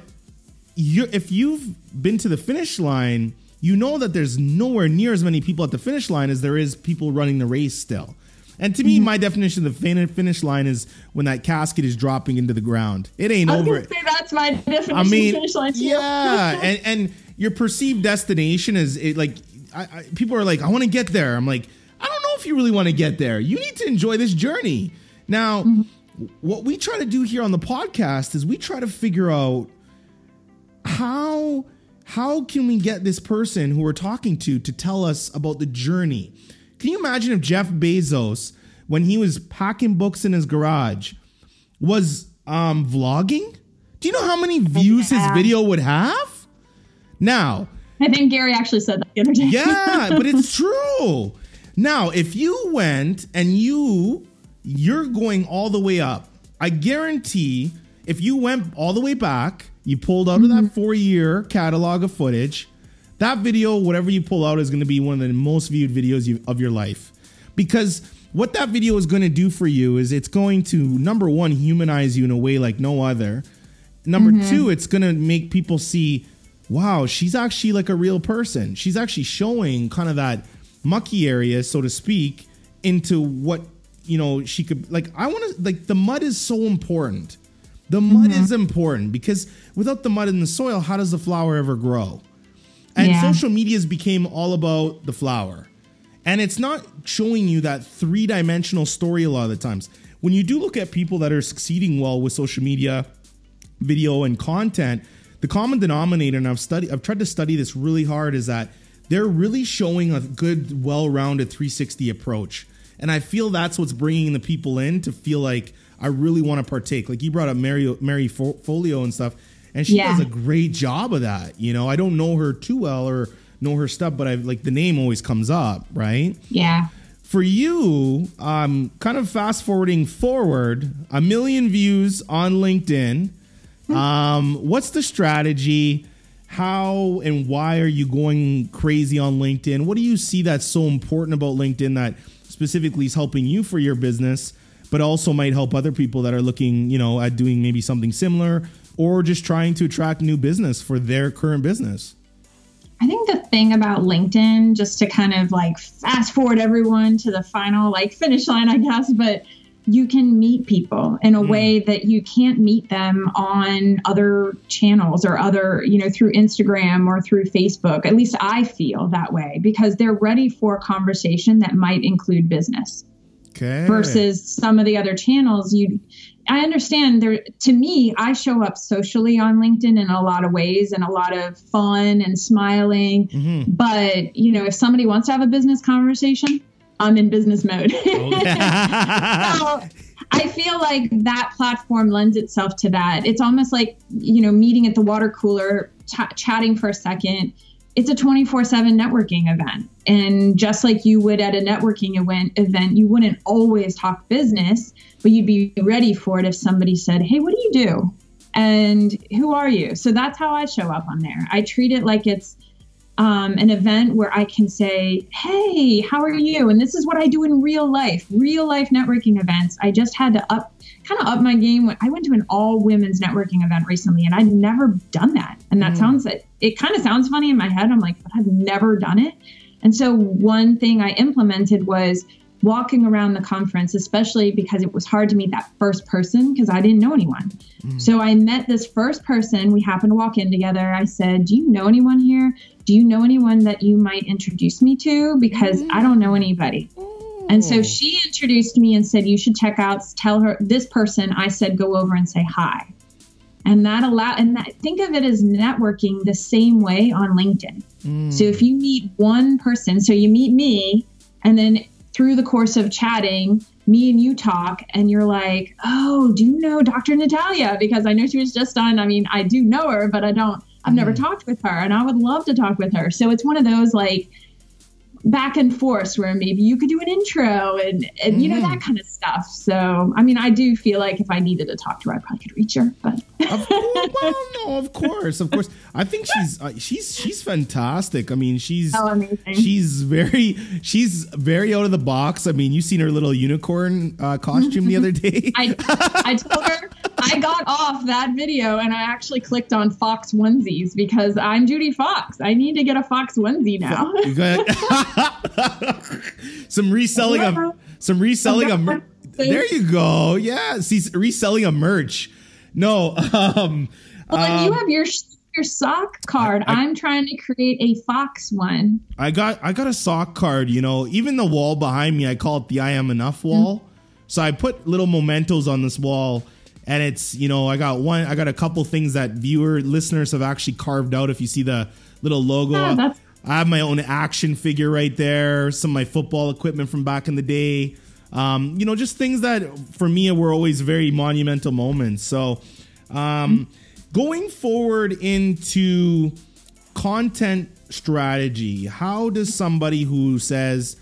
you if you've been to the finish line you know that there's nowhere near as many people at the finish line as there is people running the race still. And to me, mm-hmm. my definition of the finish line is when that casket is dropping into the ground. It ain't over. Say that's my definition. I mean, finish line too. yeah, and and your perceived destination is it like I, I, people are like, I want to get there. I'm like, I don't know if you really want to get there. You need to enjoy this journey. Now, mm-hmm. what we try to do here on the podcast is we try to figure out how how can we get this person who we're talking to to tell us about the journey? Can you imagine if Jeff Bezos, when he was packing books in his garage, was um, vlogging? Do you know how many views yeah. his video would have? Now, I think Gary actually said that the other day. yeah, but it's <laughs> true. Now, if you went and you you're going all the way up, I guarantee if you went all the way back you pulled out mm-hmm. of that mm-hmm. four year catalog of footage. That video, whatever you pull out, is going to be one of the most viewed videos you, of your life. Because what that video is going to do for you is it's going to, number one, humanize you in a way like no other. Number mm-hmm. two, it's going to make people see, wow, she's actually like a real person. She's actually showing kind of that mucky area, so to speak, into what, you know, she could, like, I want to, like, the mud is so important the mud mm-hmm. is important because without the mud in the soil, how does the flower ever grow? And yeah. social medias became all about the flower. And it's not showing you that three dimensional story a lot of the times. When you do look at people that are succeeding well with social media, video, and content, the common denominator, and I've studied, I've tried to study this really hard, is that they're really showing a good, well-rounded 360 approach. And I feel that's what's bringing the people in to feel like, I really want to partake. Like you brought up Marie Marie Forleo and stuff, and she yeah. does a great job of that. You know, I don't know her too well or know her stuff, but I like the name always comes up, right? Yeah. For you, um, kind of fast forwarding forward, a million views on LinkedIn. Hmm. Um, what's the strategy? how and why are you going crazy on LinkedIn? What do you see that's so important about LinkedIn that specifically is helping you for your business, but also might help other people that are looking, you know, at doing maybe something similar or just trying to attract new business for their current business? I think the thing about LinkedIn, just to kind of like fast forward everyone to the final like finish line, I guess, but you can meet people in a mm. way that you can't meet them on other channels or other, you know, through Instagram or through Facebook. At least I feel that way because they're ready for a conversation that might include business. Okay. Versus some of the other channels, you I understand there to me, I show up socially on LinkedIn in a lot of ways and a lot of fun and smiling. Mm-hmm. But, you know, if somebody wants to have a business conversation, I'm in business mode. <laughs> so I feel like that platform lends itself to that. It's almost like, you know, meeting at the water cooler, ch- chatting for a second. It's a 24 7 networking event. And just like you would at a networking event, event, you wouldn't always talk business, but you'd be ready for it if somebody said, Hey, what do you do? And who are you? So that's how I show up on there. I treat it like it's um, an event where I can say, Hey, how are you? And this is what I do in real life, real life networking events. I just had to up kind of up my game. I went to an all women's networking event recently and I'd never done that. And that mm. sounds, it, it kind of sounds funny in my head. I'm like, but I've never done it. And so one thing I implemented was walking around the conference, especially because it was hard to meet that first person because I didn't know anyone. Mm. So I met this first person. We happened to walk in together. I said, Do you know anyone here? Do you know anyone that you might introduce me to? Because mm. I don't know anybody. And so she introduced me and said, You should check out, tell her this person. I said, Go over and say hi. And that allow and that think of it as networking the same way on LinkedIn. Mm. So if you meet one person, so you meet me, and then through the course of chatting, me and you talk, and you're like, oh, do you know Dr. Natalia? Because I know she was just on. I mean, I do know her, but I don't, I've never mm. talked with her, and I would love to talk with her. So it's one of those like, back and forth where maybe you could do an intro and, and mm-hmm. you know that mm-hmm. kind of stuff so i mean i do feel like if i needed to talk to her i probably could reach her but of <laughs> course, well no of course of course i think she's uh, she's she's fantastic i mean she's oh, she's very she's very out of the box i mean you seen her little unicorn uh, costume the <laughs> other day I, I told her I got off that video and I actually clicked on Fox onesies because I'm Judi Fox. I need to get a Fox onesie now. <laughs> some reselling of some reselling of mer- there you go. Yeah, see reselling a merch. No, um, well, um, you have your your sock card. I, am trying to create a Fox one. I got I got a sock card. You know, even the wall behind me, I call it the I am enough wall. Mm-hmm. So I put little mementos on this wall and it's you know I got one I got a couple things that viewer listeners have actually carved out. If you see the little logo, yeah, I have my own action figure right there. Some of my football equipment from back in the day. Um, you know, just things that for me were always very monumental moments. So, um, going forward into content strategy, how does somebody who says,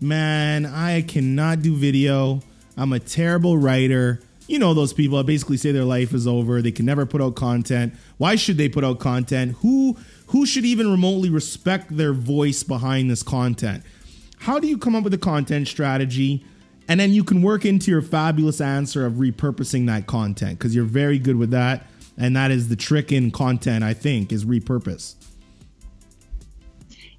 "Man, I cannot do video. I'm a terrible writer." You know those people that basically say their life is over they can never put out content. Why should they put out content? Who who should even remotely respect their voice behind this content? How do you come up with a content strategy? And then you can work into your fabulous answer of repurposing that content because you're very good with that. And that is the trick in content i think is repurpose.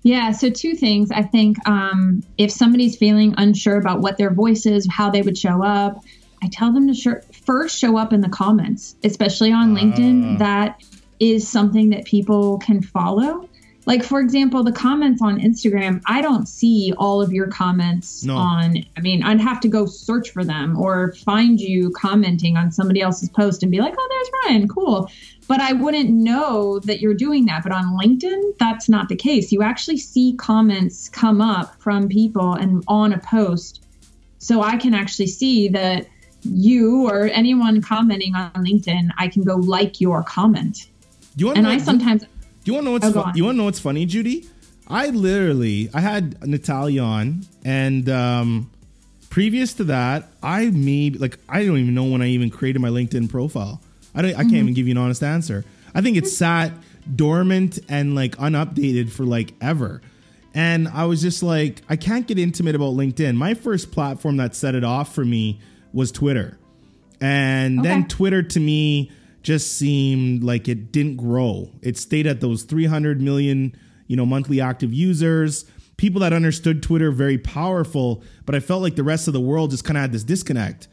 Yeah, so two things. I think um, if somebody's feeling unsure about what their voice is, how they would show up, I tell them to sh- first show up in the comments, especially on LinkedIn. Uh. That is something that people can follow. Like, for example, the comments on Instagram, I don't see all of your comments no. on. I mean, I'd have to go search for them or find you commenting on somebody else's post and be like, oh, there's Ryan, cool. But I wouldn't know that you're doing that. But on LinkedIn, that's not the case. You actually see comments come up from people and on a post. So I can actually see that you or anyone commenting on LinkedIn, I can go like your comment. You want and I sometimes. Do you want to know what's? Oh, fu- you want to know what's funny, Judi? I literally I had Natalia on, and um, previous to that, I made like I don't even know when I even created my LinkedIn profile. I don't. I can't mm-hmm. even give you an honest answer. I think it sat dormant and like unupdated for like ever. And I was just like, I can't get intimate about LinkedIn. My first platform that set it off for me was Twitter. And okay. then Twitter to me just seemed like it didn't grow. It stayed at those 300 million, you know, monthly active users. People that understood Twitter very powerful, but I felt like the rest of the world just kind of had this disconnect.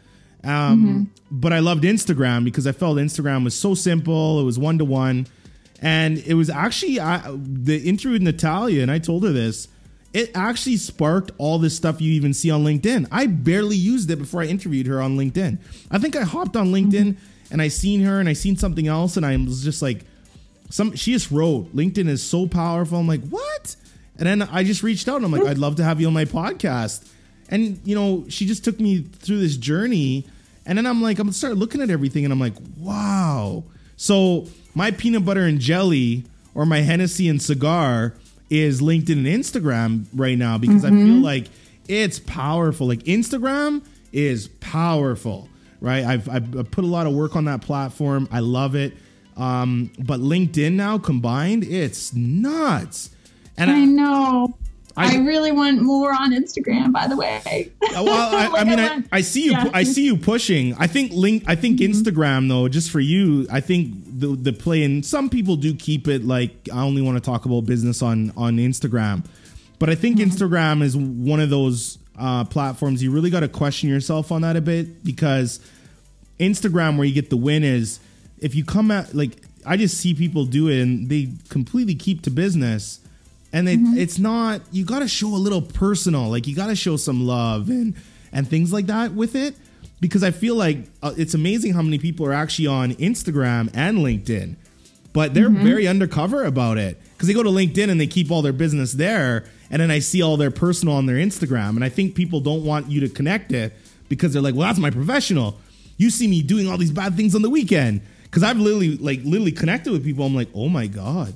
Um, mm-hmm. But I loved Instagram because I felt Instagram was so simple. It was one to one and it was actually I, the interview with Natalia, and I told her this. It actually sparked all this stuff you even see on LinkedIn. I barely used it before I interviewed her on LinkedIn. I think I hopped on LinkedIn mm-hmm. and I seen her and I seen something else, and I was just like, some she just wrote LinkedIn is so powerful. I'm like, what? And then I just reached out and I'm like, I'd love to have you on my podcast. And you know, she just took me through this journey. And then I'm like, I'm gonna start looking at everything and I'm like, wow. So my peanut butter and jelly or my Hennessy and cigar is LinkedIn and Instagram right now because mm-hmm. I feel like it's powerful. Like Instagram is powerful, right? I've, I've put a lot of work on that platform. I love it. Um, but LinkedIn now combined, it's nuts. And I, I know. I, I, really want more on Instagram, by the way. Uh, well, <laughs> I, like I mean, I, I, see you. Yeah. I see you pushing. I think link. I think mm-hmm. Instagram though, just for you. I think the the play and some people do keep it like I only want to talk about business on on Instagram, but I think mm-hmm. Instagram is one of those uh, platforms you really got to question yourself on that a bit because Instagram, where you get the win is if you come at like I just see people do it and they completely keep to business and it, mm-hmm. it's not you got to show a little personal like you got to show some love and and things like that with it because i feel like uh, it's amazing how many people are actually on instagram and linkedin but they're mm-hmm. very undercover about it because they go to linkedin and they keep all their business there and then i see all their personal on their instagram and i think people don't want you to connect it because they're like well that's my professional you see me doing all these bad things on the weekend because i've literally like literally connected with people i'm like oh my god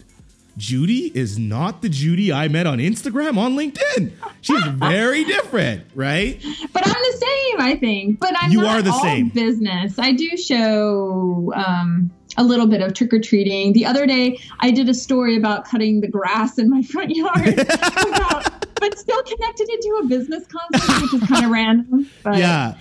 Judi is not the Judi I met on Instagram, on LinkedIn. She's <laughs> very different, right? But I'm the same, I think. But I'm you are the same business. I do show um, a little bit of trick or treating. The other day, I did a story about cutting the grass in my <laughs> front yard, about, <laughs> but still connected it to a business concept, which is kind of random. But yeah.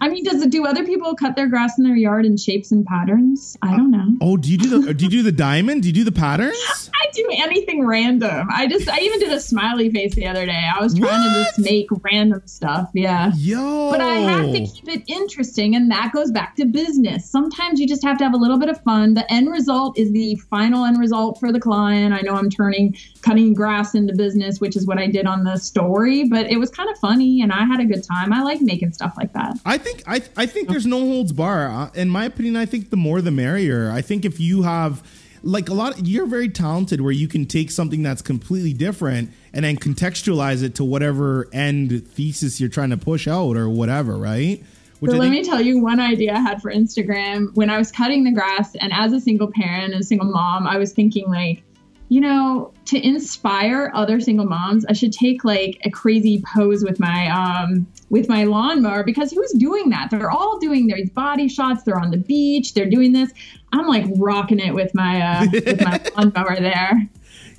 I mean, does it do other people cut their grass in their yard in shapes and patterns? I don't know. Oh, do you do the do you do the diamond? Do you do the patterns? <gasps> I do anything random. I just I even did a smiley face the other day. I was trying what? to just make random stuff. Yeah. Yo. But I have to keep it interesting, and that goes back to business. Sometimes you just have to have a little bit of fun. The end result is the final end result for the client. I know I'm turning cutting grass into business, which is what I did on the story, but it was kind of funny, and I had a good time. I like making stuff like that. I think I I think there's no holds bar. Uh, in my opinion, I think the more the merrier. I think if you have like a lot of, you're very talented where you can take something that's completely different and then contextualize it to whatever end thesis you're trying to push out or whatever, right? Which so let me tell you one idea I had for Instagram when I was cutting the grass and as a single parent and a single mom, I was thinking like you know, to inspire other single moms, I should take like a crazy pose with my um with my lawnmower because who's doing that? They're all doing these body shots. They're on the beach. They're doing this. I'm like rocking it with my uh, with my <laughs> lawnmower there,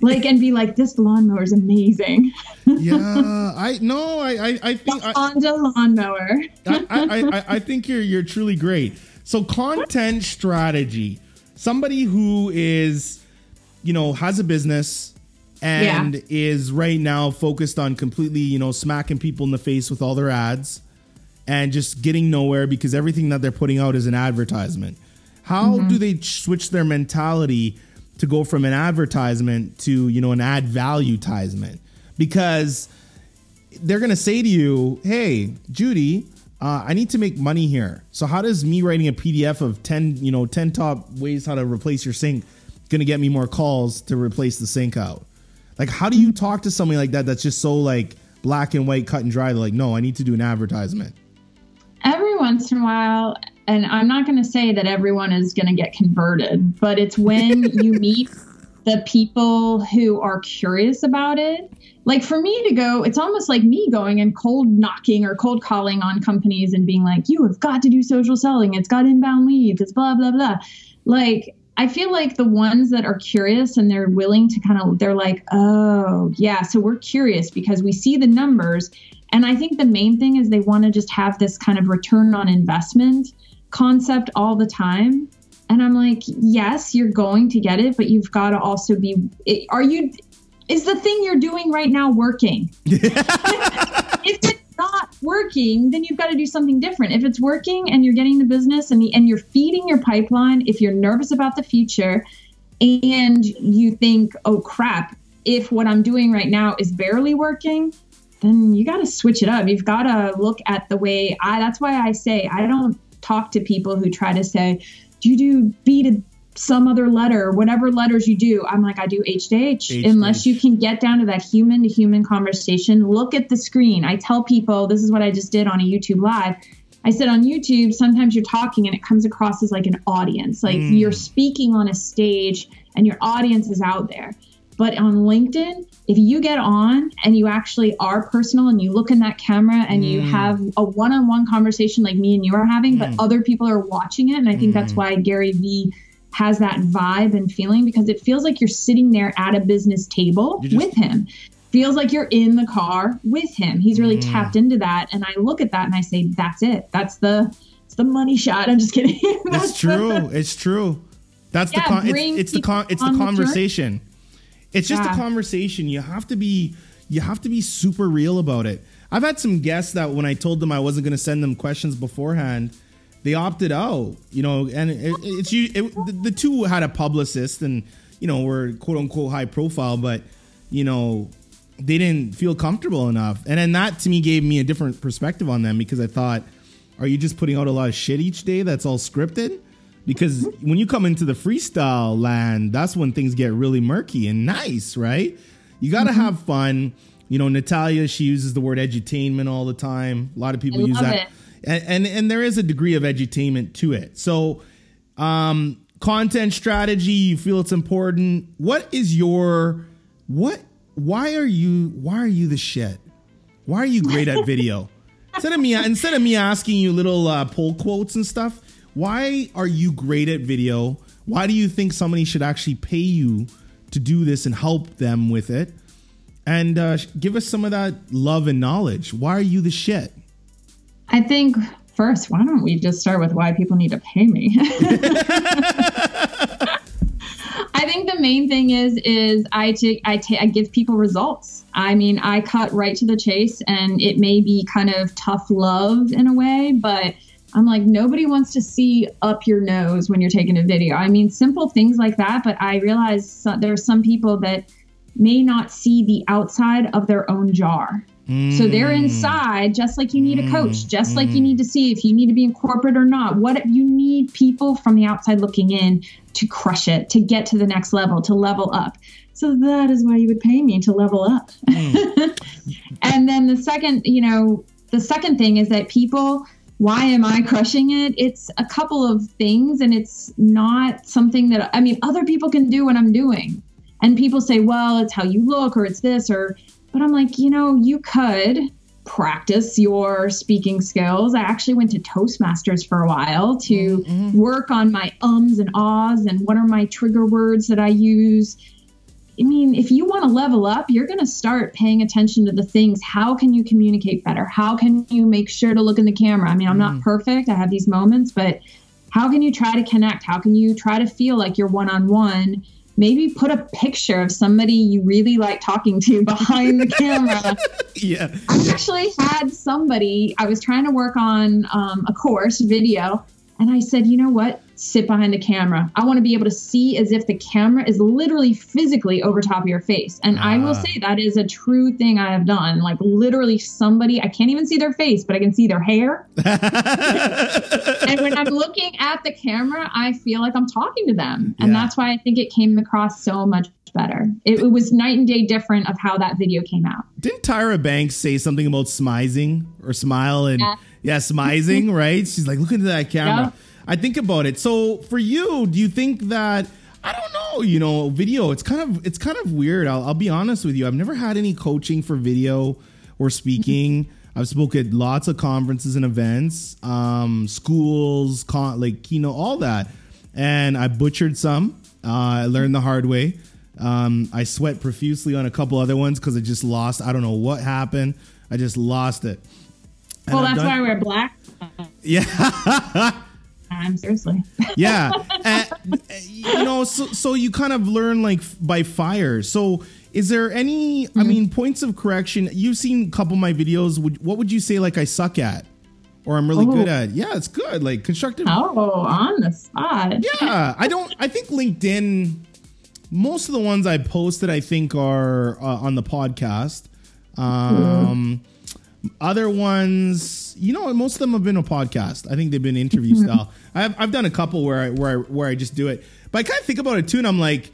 like and be like, this lawnmower is amazing. yeah, <laughs> I no, I I, I think the Honda lawnmower. I, I, I I think you're you're truly great. So content strategy, somebody who is you know, has a business and yeah. is right now focused on completely, you know, smacking people in the face with all their ads and just getting nowhere because everything that they're putting out is an advertisement. How mm-hmm. do they switch their mentality to go from an advertisement to, you know, an ad value advertisement? Because they're going to say to you, "Hey, Judi, uh, I need to make money here. So how does me writing a PDF of 10, you know, 10 top ways how to replace your sink going to get me more calls to replace the sink out. Like, how do you talk to somebody like that that's just so like black and white, cut and dry? They're like, no, I need to do an advertisement. Every once in a while, and I'm not going to say that everyone is going to get converted, but it's when <laughs> you meet the people who are curious about it. Like for me to go, it's almost like me going and cold knocking or cold calling on companies and being like, you have got to do social selling. It's got inbound leads. It's blah, blah, blah. Like I feel like the ones that are curious and they're willing to kind of, they're like, oh, yeah, so we're curious because we see the numbers. And I think the main thing is they want to just have this kind of return on investment concept all the time. And I'm like, yes, you're going to get it, but you've got to also be, are you, is the thing you're doing right now working? <laughs> if it's not working, then you've got to do something different. If it's working and you're getting the business and, the, and you're feeding your pipeline, if you're nervous about the future and you think, oh crap, if what I'm doing right now is barely working, then you got to switch it up. You've got to look at the way I, that's why I say, I don't talk to people who try to say, do you do B to some other letter, whatever letters you do. I'm like, I do H to H. Unless you can get down to that human to human conversation, look at the screen. I tell people this is what I just did on a YouTube live. I said on YouTube, sometimes you're talking and it comes across as like an audience, like mm. you're speaking on a stage and your audience is out there. But on LinkedIn, if you get on and you actually are personal and you look in that camera and mm. you have a one on one conversation like me and you are having, mm. but other people are watching it. And I think that's mm. why Gary Vee has that vibe and feeling because it feels like you're sitting there at a business table just, with him. Feels like you're in the car with him. He's really mm. tapped into that. And I look at that and I say, that's it. That's the it's the money shot. <laughs> I'm just kidding. <laughs> that's it's true. The, it's true. That's yeah, the con- it's, it's the con- it's the conversation. The it's just yeah. a conversation. You have to be you have to be super real about it. I've had some guests that when I told them I wasn't going to send them questions beforehand, they opted out, you know, and it, it's it, the two had a publicist and you know were quote unquote high profile, but you know they didn't feel comfortable enough, and then that to me gave me a different perspective on them because I thought, are you just putting out a lot of shit each day that's all scripted? Because when you come into the freestyle land, that's when things get really murky and nice, right? You got to mm-hmm. have fun. You know, Natalia, she uses the word edutainment all the time. A lot of people use that. It and, and, and there is a degree of edutainment to it. So, um, content strategy, you feel it's important. What is your what? Why are you? Why are you the shit? Why are you great at video? <laughs> instead of me, instead of me asking you little uh, pull quotes and stuff, why are you great at video? Why do you think somebody should actually pay you to do this and help them with it? And uh, give us some of that love and knowledge. Why are you the shit? I think first, why don't we just start with why people need to pay me? <laughs> <laughs> I think the main thing is is I take I take I give people results. I mean, I cut right to the chase, and it may be kind of tough love in a way, but I'm like nobody wants to see up your nose when you're taking a video. I mean, simple things like that, but I realize there are some people that may not see the outside of their own jar. So they're mm. inside, just like you need a coach, mm. just like you need to see if you need to be in corporate or not. What if you need people from the outside looking in to crush it, to get to the next level, to level up. So that is why you would pay me to level up. Mm. <laughs> and then the second, you know, the second thing is that people why am I crushing it? It's a couple of things, and it's not something that I mean, other people can do what I'm doing. And people say, well, it's how you look, or it's this, or but I'm like, you know, you could practice your speaking skills. I actually went to Toastmasters for a while to mm-hmm. work on my ums and ahs and what are my trigger words that I use. I mean, if you want to level up, you're going to start paying attention to the things. How can you communicate better? How can you make sure to look in the camera? I mean, I'm mm-hmm. not perfect. I have these moments, but how can you try to connect? How can you try to feel like you're one on one? Maybe put a picture of somebody you really like talking to <laughs> behind the camera. <laughs> yeah. I actually had somebody, I was trying to work on um, a course video, and I said, you know what? Sit behind the camera. I want to be able to see as if the camera is literally physically over top of your face. And I will ah. say that is a true thing I have done. Like literally somebody, I can't even see their face, but I can see their hair. <laughs> and when I'm looking at the camera, I feel like I'm talking to them. And yeah. that's why I think it came across so much better. It, it, was night and day different of how that video came out. Didn't Tyra Banks say something about smizing or smile and yeah, yeah smizing, <laughs> right? She's like, look into that camera. I think about it. So for you, do you think that I don't know, you know, video, it's kind of it's kind of weird. I'll, I'll be honest with you. I've never had any coaching for video or speaking. I've spoken at lots of conferences and events, um, schools, con- like keynote, all that. and I butchered some. Uh, I learned the hard way. Um, I sweat profusely on a couple other ones because I just lost. I don't know what happened. I just lost it. And well, that's done- why I wear black. <laughs> Yeah. I'm seriously. <laughs> yeah And, you know so, so you kind of learn like by fire so is there any i mean points of correction you've seen a couple of my videos would, what would you say like i suck at or i'm really Oh. good at yeah it's good like constructive Oh, on the spot. yeah i don't i think linkedin most of the ones i posted i think are uh, on the podcast um other ones you know most of them have been a podcast. I think they've been interview mm-hmm. style. I've, I've done a couple where i where i where i just do it. But i kind of think about it too and i'm like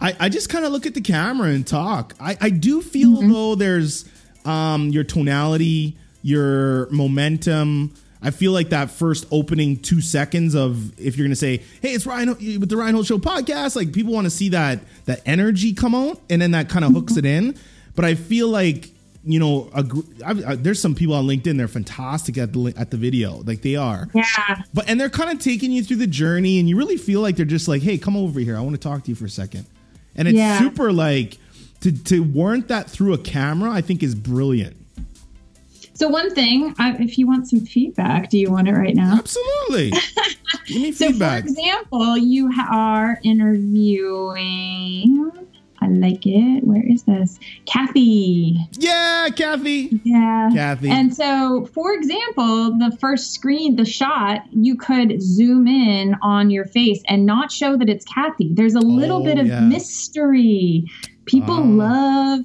i, I just kind of look at the camera and talk. I, I do feel mm-hmm. though there's um your tonality your momentum. I feel like that first opening two seconds of if you're gonna say, "Hey, it's Ryan with the Ryan Holtz Show podcast," like people want to see that that energy come out, and then that kind of hooks mm-hmm. it in. But I feel like you know, I've, I, there's some people on LinkedIn they're fantastic at the at the video, like they are. Yeah. But and they're kind of taking you through the journey, and you really feel like they're just like, "Hey, come over here. I want to talk to you for a second. And it's Yeah. super like to to warrant that through a camera. I think is brilliant. So one thing, I, if you want some feedback, do you want it right now? Absolutely. <laughs> Give me feedback. So, feedback. for example, you are interviewing. I like it. Where is this? Kathy. yeah, Kathy. Yeah. Kathy. And so, for example, the first screen, the shot, you could zoom in on your face and not show that it's Kathy. There's a little Oh, bit of yeah. mystery. People Ah. love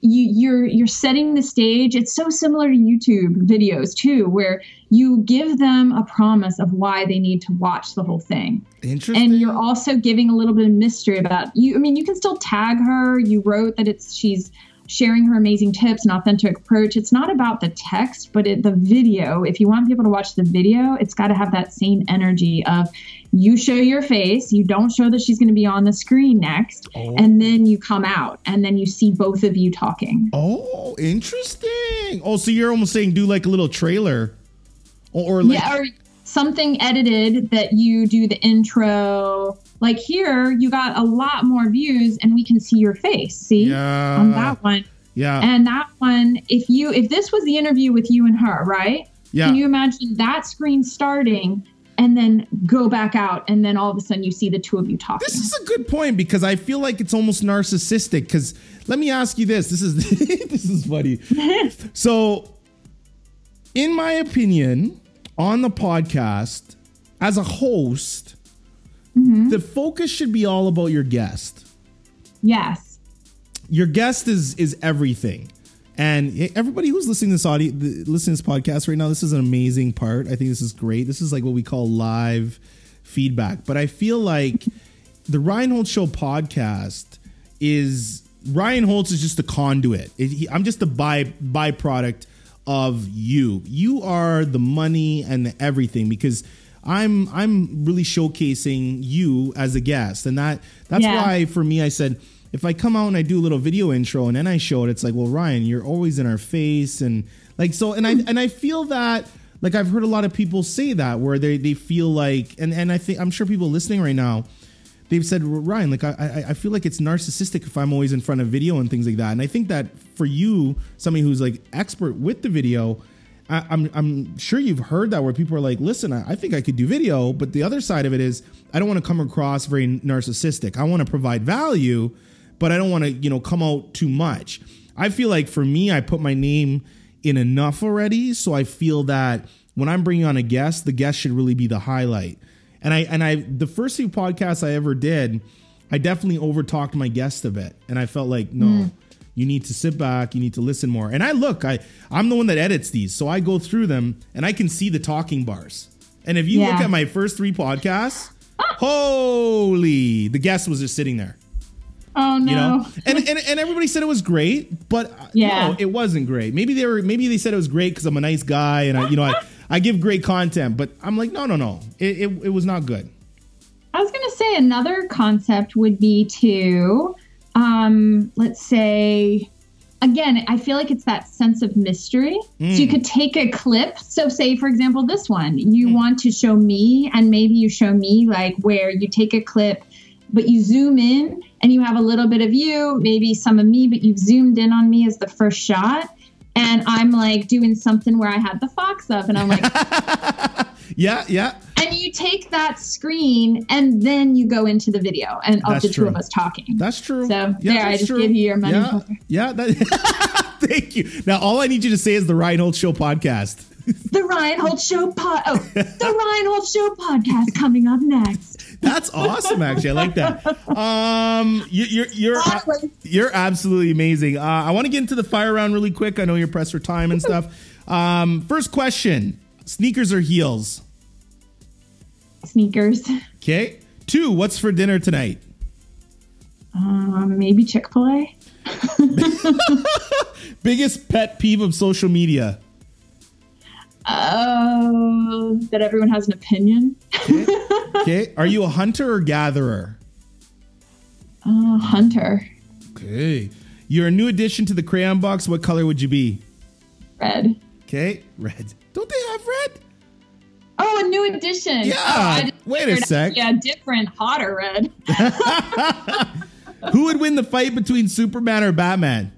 you you're you're setting the stage. It's so similar to YouTube videos too, where you give them a promise of why they need to watch the whole thing Interesting. and you're also giving a little bit of mystery about you i mean you can still tag her you wrote that it's she's sharing her amazing tips and authentic approach it's not about the text but it, the video if you want people to watch the video it's got to have that same energy of you show your face you don't show that she's going to be on the screen next Oh. and then you come out and then you see both of you talking Oh, interesting. Oh, so you're almost saying do like a little trailer, or, or like yeah, or something edited that you do the intro. Like here, you got a lot more views, and we can see your face. See Yeah. on that one, yeah, and that one. If you if this was the interview with you and her, right? yeah. Can you imagine that screen starting? And then go back out, and then all of a sudden you see the two of you talking. This is a good point because I feel like it's almost narcissistic. Because let me ask you this: this is <laughs> this is funny. <laughs> so, in my opinion, on the podcast, as a host, Mm-hmm. the focus should be all about your guest. yes. Your guest is is everything. And everybody who's listening to this audio, listening to this podcast right now, this is an amazing part. I think this is great. This is like what we call live feedback. But I feel like the Ryan Holtz Show podcast is Ryan Holtz is just a conduit. It- he- I'm just a by byproduct of you. You are the money and the everything because I'm I'm really showcasing you as a guest, and that that's Yeah. why for me I said if I come out and I do a little video intro and then I show it, it's like, well, Ryan, you're always in our face, and like so, and I and I feel that like I've heard a lot of people say that where they they feel like, and and I think I'm sure people listening right now, they've said Ryan, like I I, I feel like it's narcissistic if I'm always in front of video and things like that, and I think that for you, somebody who's like expert with the video. I, I'm I'm sure you've heard that where people are like, listen, I, I think I could do video, but the other side of it is I don't want to come across very narcissistic. I want to provide value, but I don't want to, you know, come out too much. I feel like for me, I put my name in enough already, so I feel that when I'm bringing on a guest, the guest should really be the highlight. And I and I the first few podcasts I ever did, I definitely overtalked my guest a bit, and I felt like no. Hmm. You need to sit back. You need to listen more. And I look, I I'm the one that edits these, so I go through them and I can see the talking bars. And if you look at my first three podcasts, holy, the guest was just sitting there Oh no. you know and, and and everybody said it was great but uh, Yeah. no, it wasn't great maybe they were maybe they said it was great because i'm a nice guy and i you know I, I give great content but i'm like no no no it, it, it was not good I was going to say another concept would be to, um, let's say, again, I feel like it's that sense of mystery. So you Mm. could take a clip. So, say, for example, this one, you Mm. want to show me, and maybe you show me like where you take a clip, but you zoom in and you have a little bit of you, maybe some of me, but you've zoomed in on me as the first shot. And I'm like doing something where I had the fox up, and I'm like, <laughs> Yeah, yeah. and you take that screen and then you go into the video and of the two true. of us talking. That's true. So, yeah, there, I just give you your money Yeah, yeah. That, <laughs> thank you. Now, all I need you to say is the Ryan Holtz Show podcast. <laughs> The Ryan Holtz Show pod. Oh, the Ryan Holtz Show podcast coming up next. That's awesome. Actually, I like that. Um, you, you're you're you're absolutely amazing. Uh, I want to get into the fire round really quick. I know you're pressed for time and stuff. Um, first question: sneakers or heels? Sneakers. Okay. Two. What's for dinner tonight? Um, maybe Chick Fil A. <laughs> Biggest pet peeve of social media. Oh, that everyone has an opinion. <laughs> Okay. Are you a hunter or gatherer? Uh, Hunter. Okay. You're a new addition to the crayon box. What color would you be? Red. Okay. Red. Don't they have? Oh, a new edition. Yeah, Oh, wait a figured out- sec. Yeah, different, hotter red. <laughs> Who would win the fight between Superman or Batman?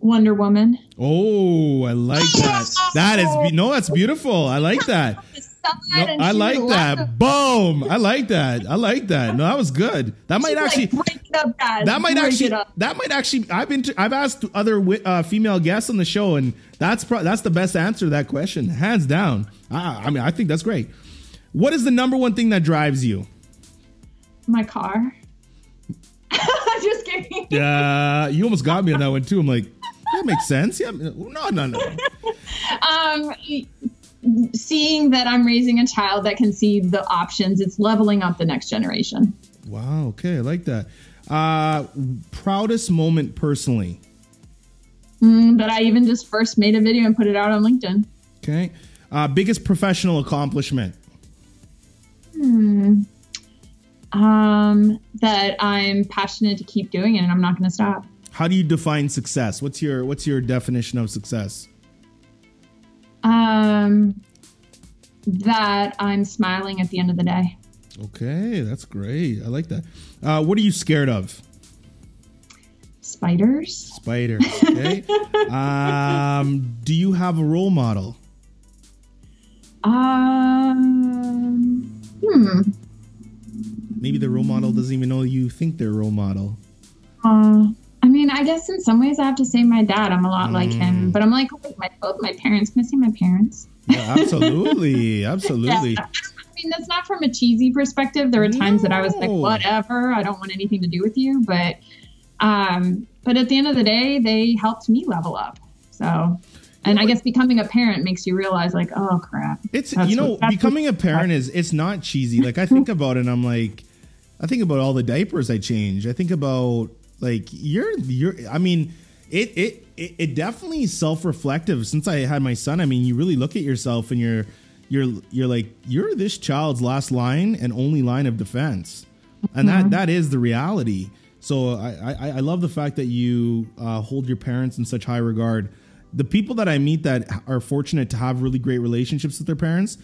Wonder Woman. Oh, I like that. That is no, that's beautiful. I like that. <laughs> No, I like that. Boom. I like that. I like that. No, that was good. That might actually. like, break it up. That might Break actually. That might actually. I've been. I've asked other uh, female guests on the show, and that's pro- that's the best answer to that question, hands down. I, I mean, I think that's great. What is the number one thing that drives you? My car. <laughs> Just kidding. Yeah, you almost got me on that one too. I'm like, that makes sense. Yeah, no, no, no. <laughs> Um, seeing that I'm raising a child that can see the options, it's leveling up the next generation. Wow. Okay, I like that. Uh, proudest moment personally. Mm, but I even just first made a video and put it out on LinkedIn. Okay. Uh, biggest professional accomplishment. Um, that I'm passionate to keep doing it and I'm not going to stop. How do you define success? What's your What's your definition of success? Um, that I'm smiling at the end of the day. Okay, that's great. I like that. Uh, what are you scared of? Spiders. Spider. Okay. <laughs> um, do you have a role model? Um, hmm. Maybe the role model doesn't even know you think they're a role model. Uh, I mean, I guess in some ways I have to say my dad. I'm a lot like Mm. him, but I'm like, wait, my both my parents. I my parents? Yeah, absolutely, <laughs> <laughs> absolutely. Yeah. I mean, that's not from a cheesy perspective. There were times that I was like, whatever, I don't want anything to do with you. But, um, but at the end of the day, they helped me level up. So, and I guess becoming a parent makes you realize, like, oh crap. It's That's you know what- becoming a parent is it's not cheesy. Like I think <laughs> about it, and I'm like, I think about all the diapers I change. I think about like you're you're. I mean, it it it, it definitely is self reflective. Since I had my son, I mean, you really look at yourself and you're you're you're like you're this child's last line and only line of defense, and that that is the reality. So I I, I love the fact that you uh, hold your parents in such high regard the people that I meet that are fortunate to have really great relationships with their parents,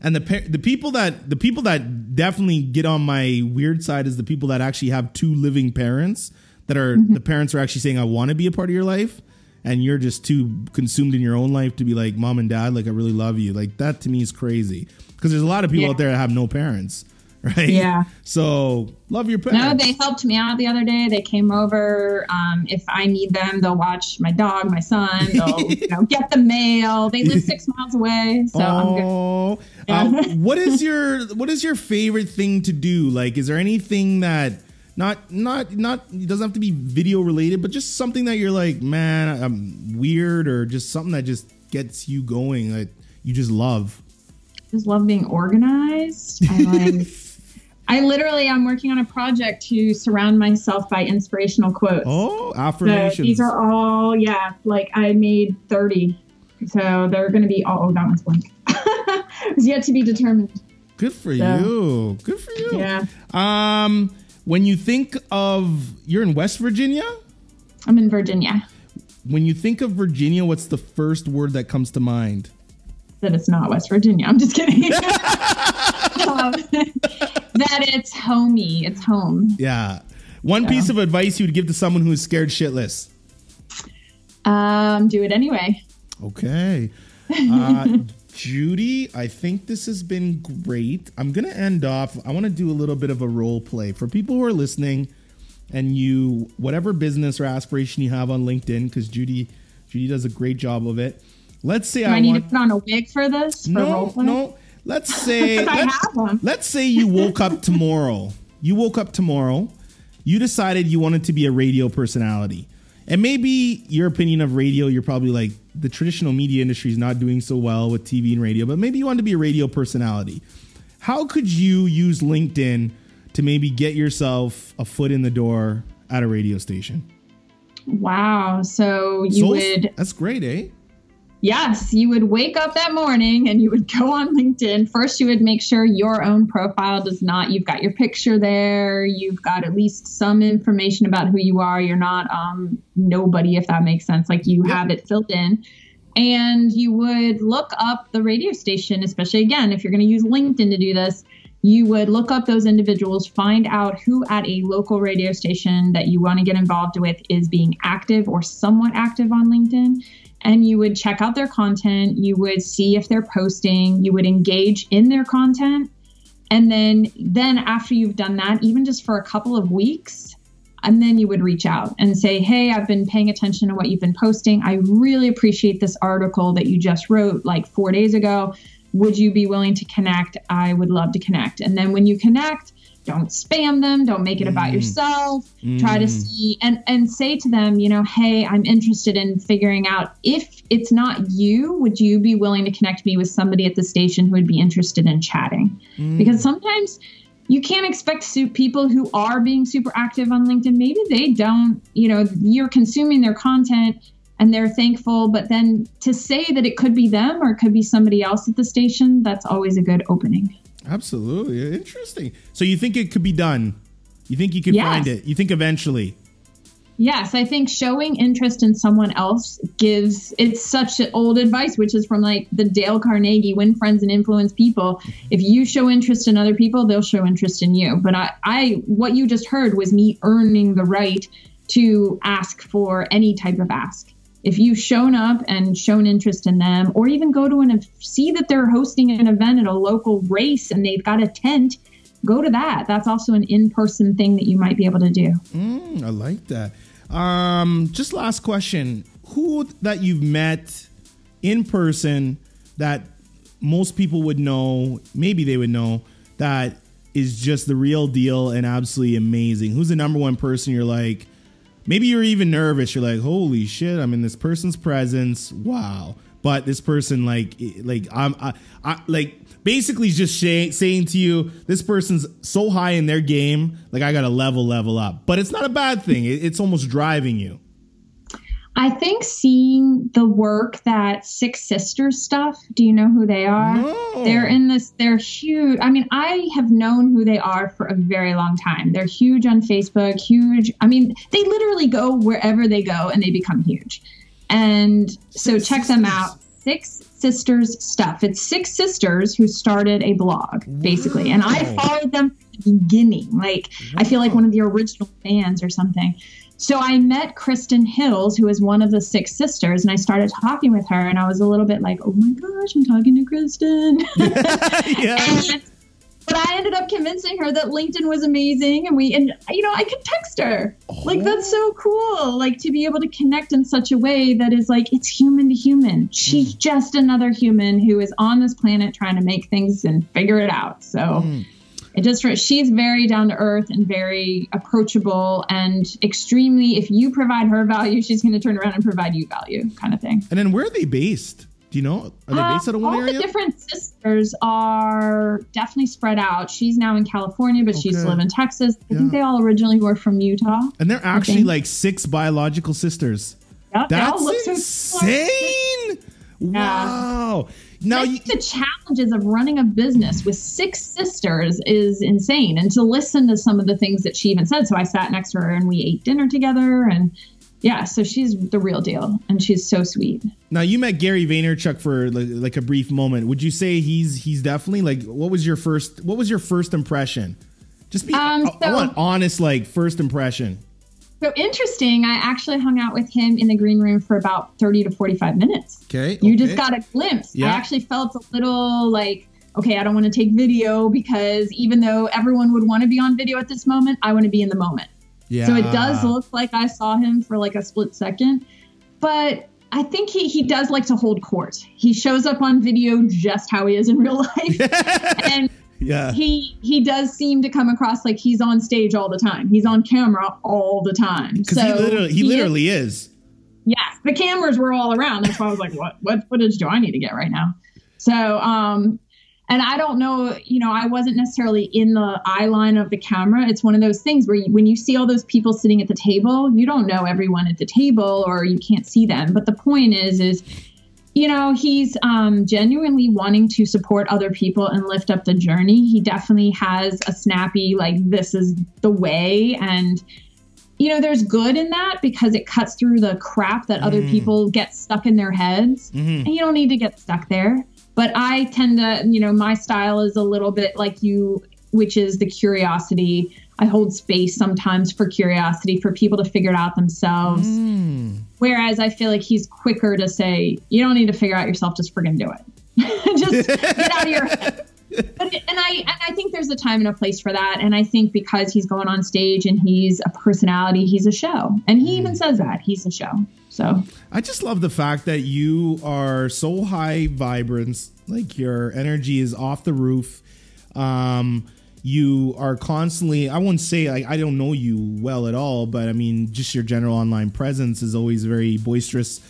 and the par- the people that the people that definitely get on my weird side is the people that actually have two living parents that are the parents are actually saying I want to be a part of your life, and you're just too consumed in your own life to be like mom and dad like I really love you like that to me is crazy because there's a lot of people Yeah. out there that have no parents, <laughs> right? Yeah. So love your parents. No, they helped me out the other day. They came over. Um, if I need them, they'll watch my dog, my son. <laughs> They'll you know, get the mail. They live six miles away, so I'm good. Oh, uh, what is your what is your favorite thing to do? Like, is there anything that not not not it doesn't have to be video related, but just something that you're like, man, I'm weird, or just something that just gets you going that you just love. just love being organized. I like. <laughs> I literally am working on a project to surround myself by inspirational quotes. Oh, So affirmations. these are all yeah. Like I made thirty, so they're going to be all. Oh, that one's blank. <laughs> it's yet to be determined. good for So- you. Good for you. Yeah, Um, when you think of you're in West Virginia, I'm in Virginia. when you think of Virginia, what's the first word that comes to mind? That it's not West Virginia. I'm just kidding. <laughs> um, <laughs> that it's homey. It's home. Yeah. One Yeah. piece of advice you would give to someone who is scared shitless. Um, do it anyway. Okay. Uh, Judi, I think this has been great. I'm going to end off. I want to do a little bit of a role play for people who are listening and you, whatever business or aspiration you have on LinkedIn, because Judi, Judi does a great job of it. Let's say Do I, I, need want. to put on a wig for this? For no, role play? no. Let's <laughs> say let's, let's say you woke up tomorrow. You woke up tomorrow. You decided you wanted to be a radio personality. And maybe your opinion of radio, you're probably like the traditional media industry is not doing so well with TV and radio, but maybe you want to be a radio personality. How could you use LinkedIn to maybe get yourself a foot in the door at a radio station? Wow. So you So- would That's great, eh? Yes, you would wake up that morning and you would go on LinkedIn. First, you would make sure your own profile does not, you've got your picture there, you've got at least some information about who you are. You're not um, nobody, if that makes sense. Like you have it filled in. And you would look up the radio station, especially again, if you're going to use LinkedIn to do this, you would look up those individuals, find out who at a local radio station that you want to get involved with is being active or somewhat active on LinkedIn and you would check out their content you would see if they're posting you would engage in their content. And then then after you've done that even just for a couple of weeks and then you would reach out and say hey i've been paying attention to what you've been posting. I really appreciate this article that you just wrote like four days ago. Would you be willing to connect? I would love to connect. And then when you connect don't spam them don't make it about Mm. yourself try to Mm. see and and say to them you know hey i'm interested in figuring out if it's not you would you be willing to connect me with somebody at the station who would be interested in chatting Mm. because sometimes you can't expect people who are being super active on linkedin maybe they don't you know you're consuming their content and they're thankful but then to say that it could be them or it could be somebody else at the station that's always a good opening Absolutely. Interesting. So you think it could be done? You think you could Yes. find it? You think eventually? Yes, I think showing interest in someone else gives it's such old advice, which is from like the Dale Carnegie win friends and influence people. If you show interest in other people, they'll show interest in you. But I, I what you just heard was me earning the right to ask for any type of ask. If you've shown up and shown interest in them, or even go to an see that they're hosting an event at a local race and they've got a tent, go to that. That's also an in-person thing that you might be able to do. Mm, I like that. Um, just last question: Who that you've met in person that most people would know, maybe they would know that is just the real deal and absolutely amazing? Who's the number one person you're like? Maybe you're even nervous. You're like, "Holy shit! I'm in this person's presence. Wow!" But this person, like, like I'm, I, I like basically just say, saying to you, this person's so high in their game, like I got to level, level up. But it's not a bad thing. It, it's almost driving you. I think seeing the work that Six Sisters stuff. Do you know who they are? No. They're in this. They're huge. I mean, I have known who they are for a very long time. They're huge on Facebook. Huge. I mean, they literally go wherever they go and they become huge. And so Six check them out. Six Sisters stuff. It's six sisters who started a blog basically, and I followed them from the beginning. Like I feel like one of the original fans or something. So I met Kristen Hills, who is one of the six sisters, and I started talking with her, and I was a little bit like, "Oh my gosh, I'm talking to Kristen." <laughs> <laughs> yeah. And- but I ended up convincing her that LinkedIn was amazing, and we, and you know, I could text her. Like that's so cool. Like to be able to connect in such a way that is like it's human to human. She's just another human who is on this planet trying to make things and figure it out. So Mm. It just she's very down to earth and very approachable and extremely. If you provide her value, she's going to turn around and provide you value, kind of thing. And then where are they based? Do you know? Are they Uh, based out of one area? all area? the different sisters are definitely spread out. She's now in California, but she used to live in Texas. I Yeah. think they all originally were from Utah. and they're actually like six biological sisters. Yep, That's look so similar. insane. Now you, the challenges of running a business with six sisters is insane. And to listen to some of the things that she even said. So I sat next to her and we ate dinner together and yeah, so she's the real deal, and she's so sweet. Now you met Gary Vaynerchuk for like, like a brief moment. Would you say he's he's definitely like what was your first what was your first impression? Just be Um, I, I want honest like first impression. So interesting. I actually hung out with him in the green room for about 30 to 45 minutes. Okay. You okay. just got a glimpse. Yeah. I actually felt a little like, okay, I don't want to take video because even though everyone would want to be on video at this moment, I want to be in the moment. yeah. So it does look like I saw him for like a split second. But I think he, he does like to hold court. He shows up on video just how he is in real life. <laughs> and Yeah. he he does seem to come across like he's on stage all the time. He's on camera all the time. Because So he literally he is- literally is. yes, the cameras were all around. That's why I was like, what what footage do I need to get right now? So um and I don't know, you know, I wasn't necessarily in the eye line of the camera. It's one of those things where you, when you see all those people sitting at the table, you don't know everyone at the table or you can't see them. But the point is, is you know, he's um, genuinely wanting to support other people and lift up the journey. He definitely has a snappy, like, this is the way. And, you know, there's good in that because it cuts through the crap that other Mm. people get stuck in their heads. Mhm. And you don't need to get stuck there. But I tend to, you know, my style is a little bit like you, which is the curiosity. I hold space sometimes for curiosity for people to figure it out themselves. Mm. Whereas I feel like he's quicker to say, you don't need to figure out yourself, just friggin' do it. <laughs> just get out of your head. But, and I and I think there's a time and a place for that. And I think because he's going on stage and he's a personality, he's a show. And he even says that he's a show. So I just love the fact that you are so high vibrance, like your energy is off the roof. Um, you are constantly, I won't say like I don't know you well at all, but I mean, just your general online presence is always very boisterous.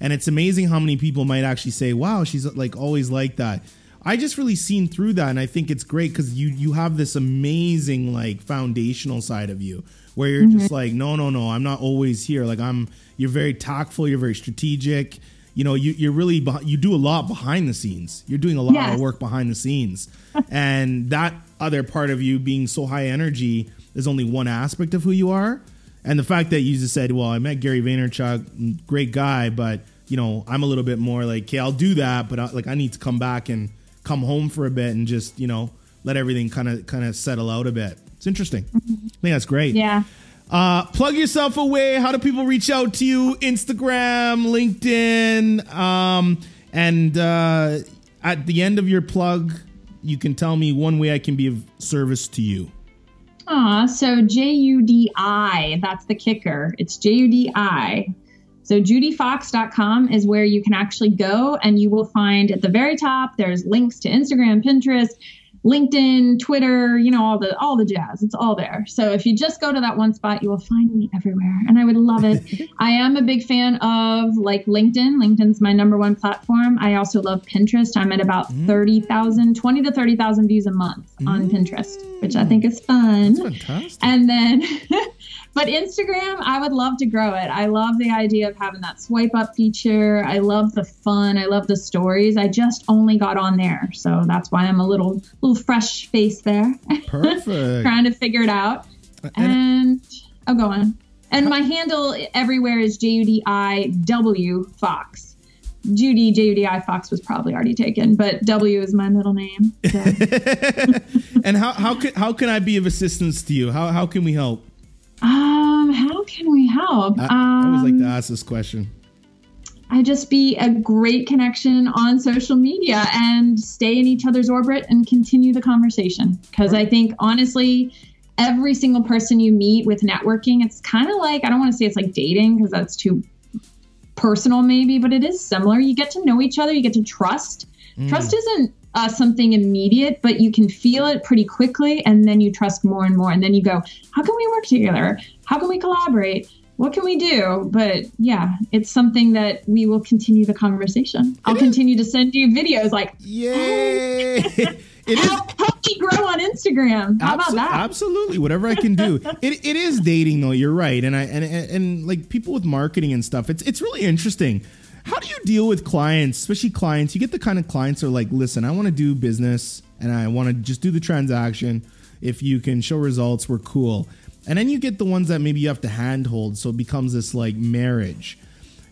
And it's amazing how many people might actually say, wow, she's like always like that. I just really seen through that, and I think it's great because you you have this amazing like foundational side of you where you're just mm-hmm. like, no, no, no, I'm not always here. Like I'm, you're very tactful, you're very strategic. You know, you you're really you do a lot behind the scenes. You're doing a lot Yes. of work behind the scenes, and that other part of you being so high energy is only one aspect of who you are. And the fact that you just said, "Well, I met Gary Vaynerchuk, great guy, but you know, I'm a little bit more like, okay, I'll do that, but I, like I need to come back and come home for a bit and just you know let everything kind of kind of settle out a bit." It's interesting. I think that's great. yeah. Uh, plug yourself away. How do people reach out to you? Instagram, LinkedIn, um, and uh, at the end of your plug, you can tell me one way I can be of service to you. Aw, so J U D I, that's the kicker. It's J U D I. So judifox.com is where you can actually go and you will find at the very top there's links to Instagram, Pinterest, LinkedIn, Twitter, you know, all the all the jazz. It's all there. So if you just go to that one spot, you will find me everywhere. And I would love it. <laughs> I am a big fan of like LinkedIn. LinkedIn's my number one platform. I also love Pinterest. I'm at about mm. 30,000, 20 to 30,000 views a month on mm. Pinterest, which I think is fun. Fantastic. And then, <laughs> but Instagram, I would love to grow it. I love the idea of having that swipe up feature. I love the fun. I love the stories. I just only got on there, so that's why I'm a little little fresh face there, Perfect. <laughs> trying to figure it out. And- And oh, go on. And my handle everywhere is J U D I W Fox. Judi J U D I Fox was probably already taken, but W is my middle name. So. <laughs> and how how can how can I be of assistance to you? How how can we help? Um, how can we help? I, I always like Um, to ask this question. I just be a great connection on social media and stay in each other's orbit and continue the conversation. Because I think honestly, every single person you meet with networking, it's kind of like I don't want to say it's like dating because that's too personal, maybe, but it is similar. You get to know each other, you get to trust. Trust isn't uh, something immediate, but you can feel it pretty quickly, and then you trust more and more. And then you go, How can we work together? How can we collaborate? What can we do? But yeah, it's something that we will continue the conversation. I'll continue to send you videos like, Yay! <laughs> it is help, help me grow on Instagram. How about that? Absolutely, whatever I can do. <laughs> it, it is dating though. You're right, and I and, and and like people with marketing and stuff. It's it's really interesting. How do you deal with clients, especially clients? You get the kind of clients that are like, listen, I want to do business and I want to just do the transaction. If you can show results, we're cool. And then you get the ones that maybe you have to handhold, so it becomes this like marriage.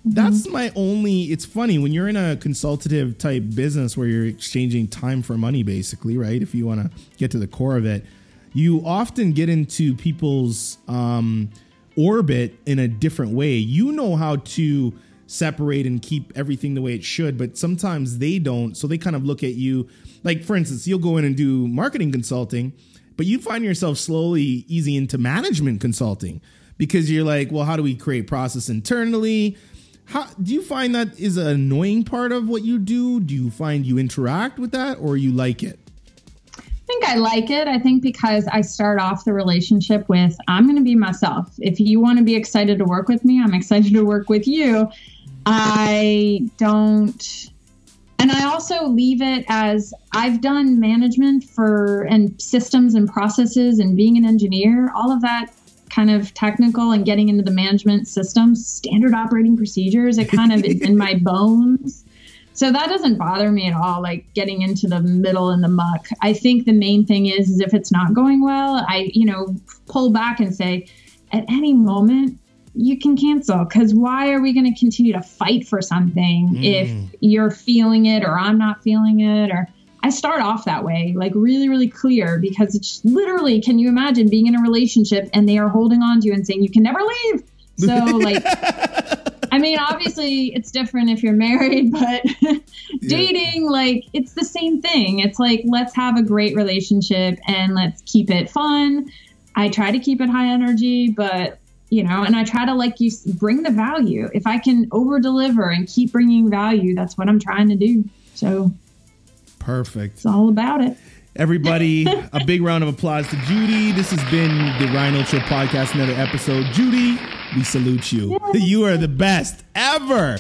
That's my only. It's funny when you're in a consultative type business where you're exchanging time for money, basically, right? If you want to get to the core of it, you often get into people's um, orbit in a different way. You know how to separate and keep everything the way it should, but sometimes they don't. So they kind of look at you like, for instance, you'll go in and do marketing consulting, but you find yourself slowly easing into management consulting because you're like, well, how do we create process internally? How do you find that is an annoying part of what you do? Do you find you interact with that or you like it? I think I like it. I think because I start off the relationship with I'm going to be myself. If you want to be excited to work with me, I'm excited to work with you. I don't and I also leave it as I've done management for and systems and processes and being an engineer, all of that kind of technical and getting into the management systems, standard operating procedures, it kind of is in my <laughs> bones. So that doesn't bother me at all, like getting into the middle and the muck. I think the main thing is, is if it's not going well, I, you know, pull back and say, at any moment, you can cancel because why are we going to continue to fight for something mm. if you're feeling it or I'm not feeling it or I start off that way, like really, really clear because it's literally, can you imagine being in a relationship and they are holding on to you and saying you can never leave? So <laughs> like I mean, obviously it's different if you're married, but <laughs> dating, yeah. like it's the same thing. It's like let's have a great relationship and let's keep it fun. I try to keep it high energy, but you know, and I try to like you bring the value. If I can over deliver and keep bringing value, that's what I'm trying to do. So perfect. It's all about it. Everybody, <laughs> a big round of applause to Judi. This has been the Rhino Show podcast, another episode. Judi, we salute you. <laughs> You are the best ever.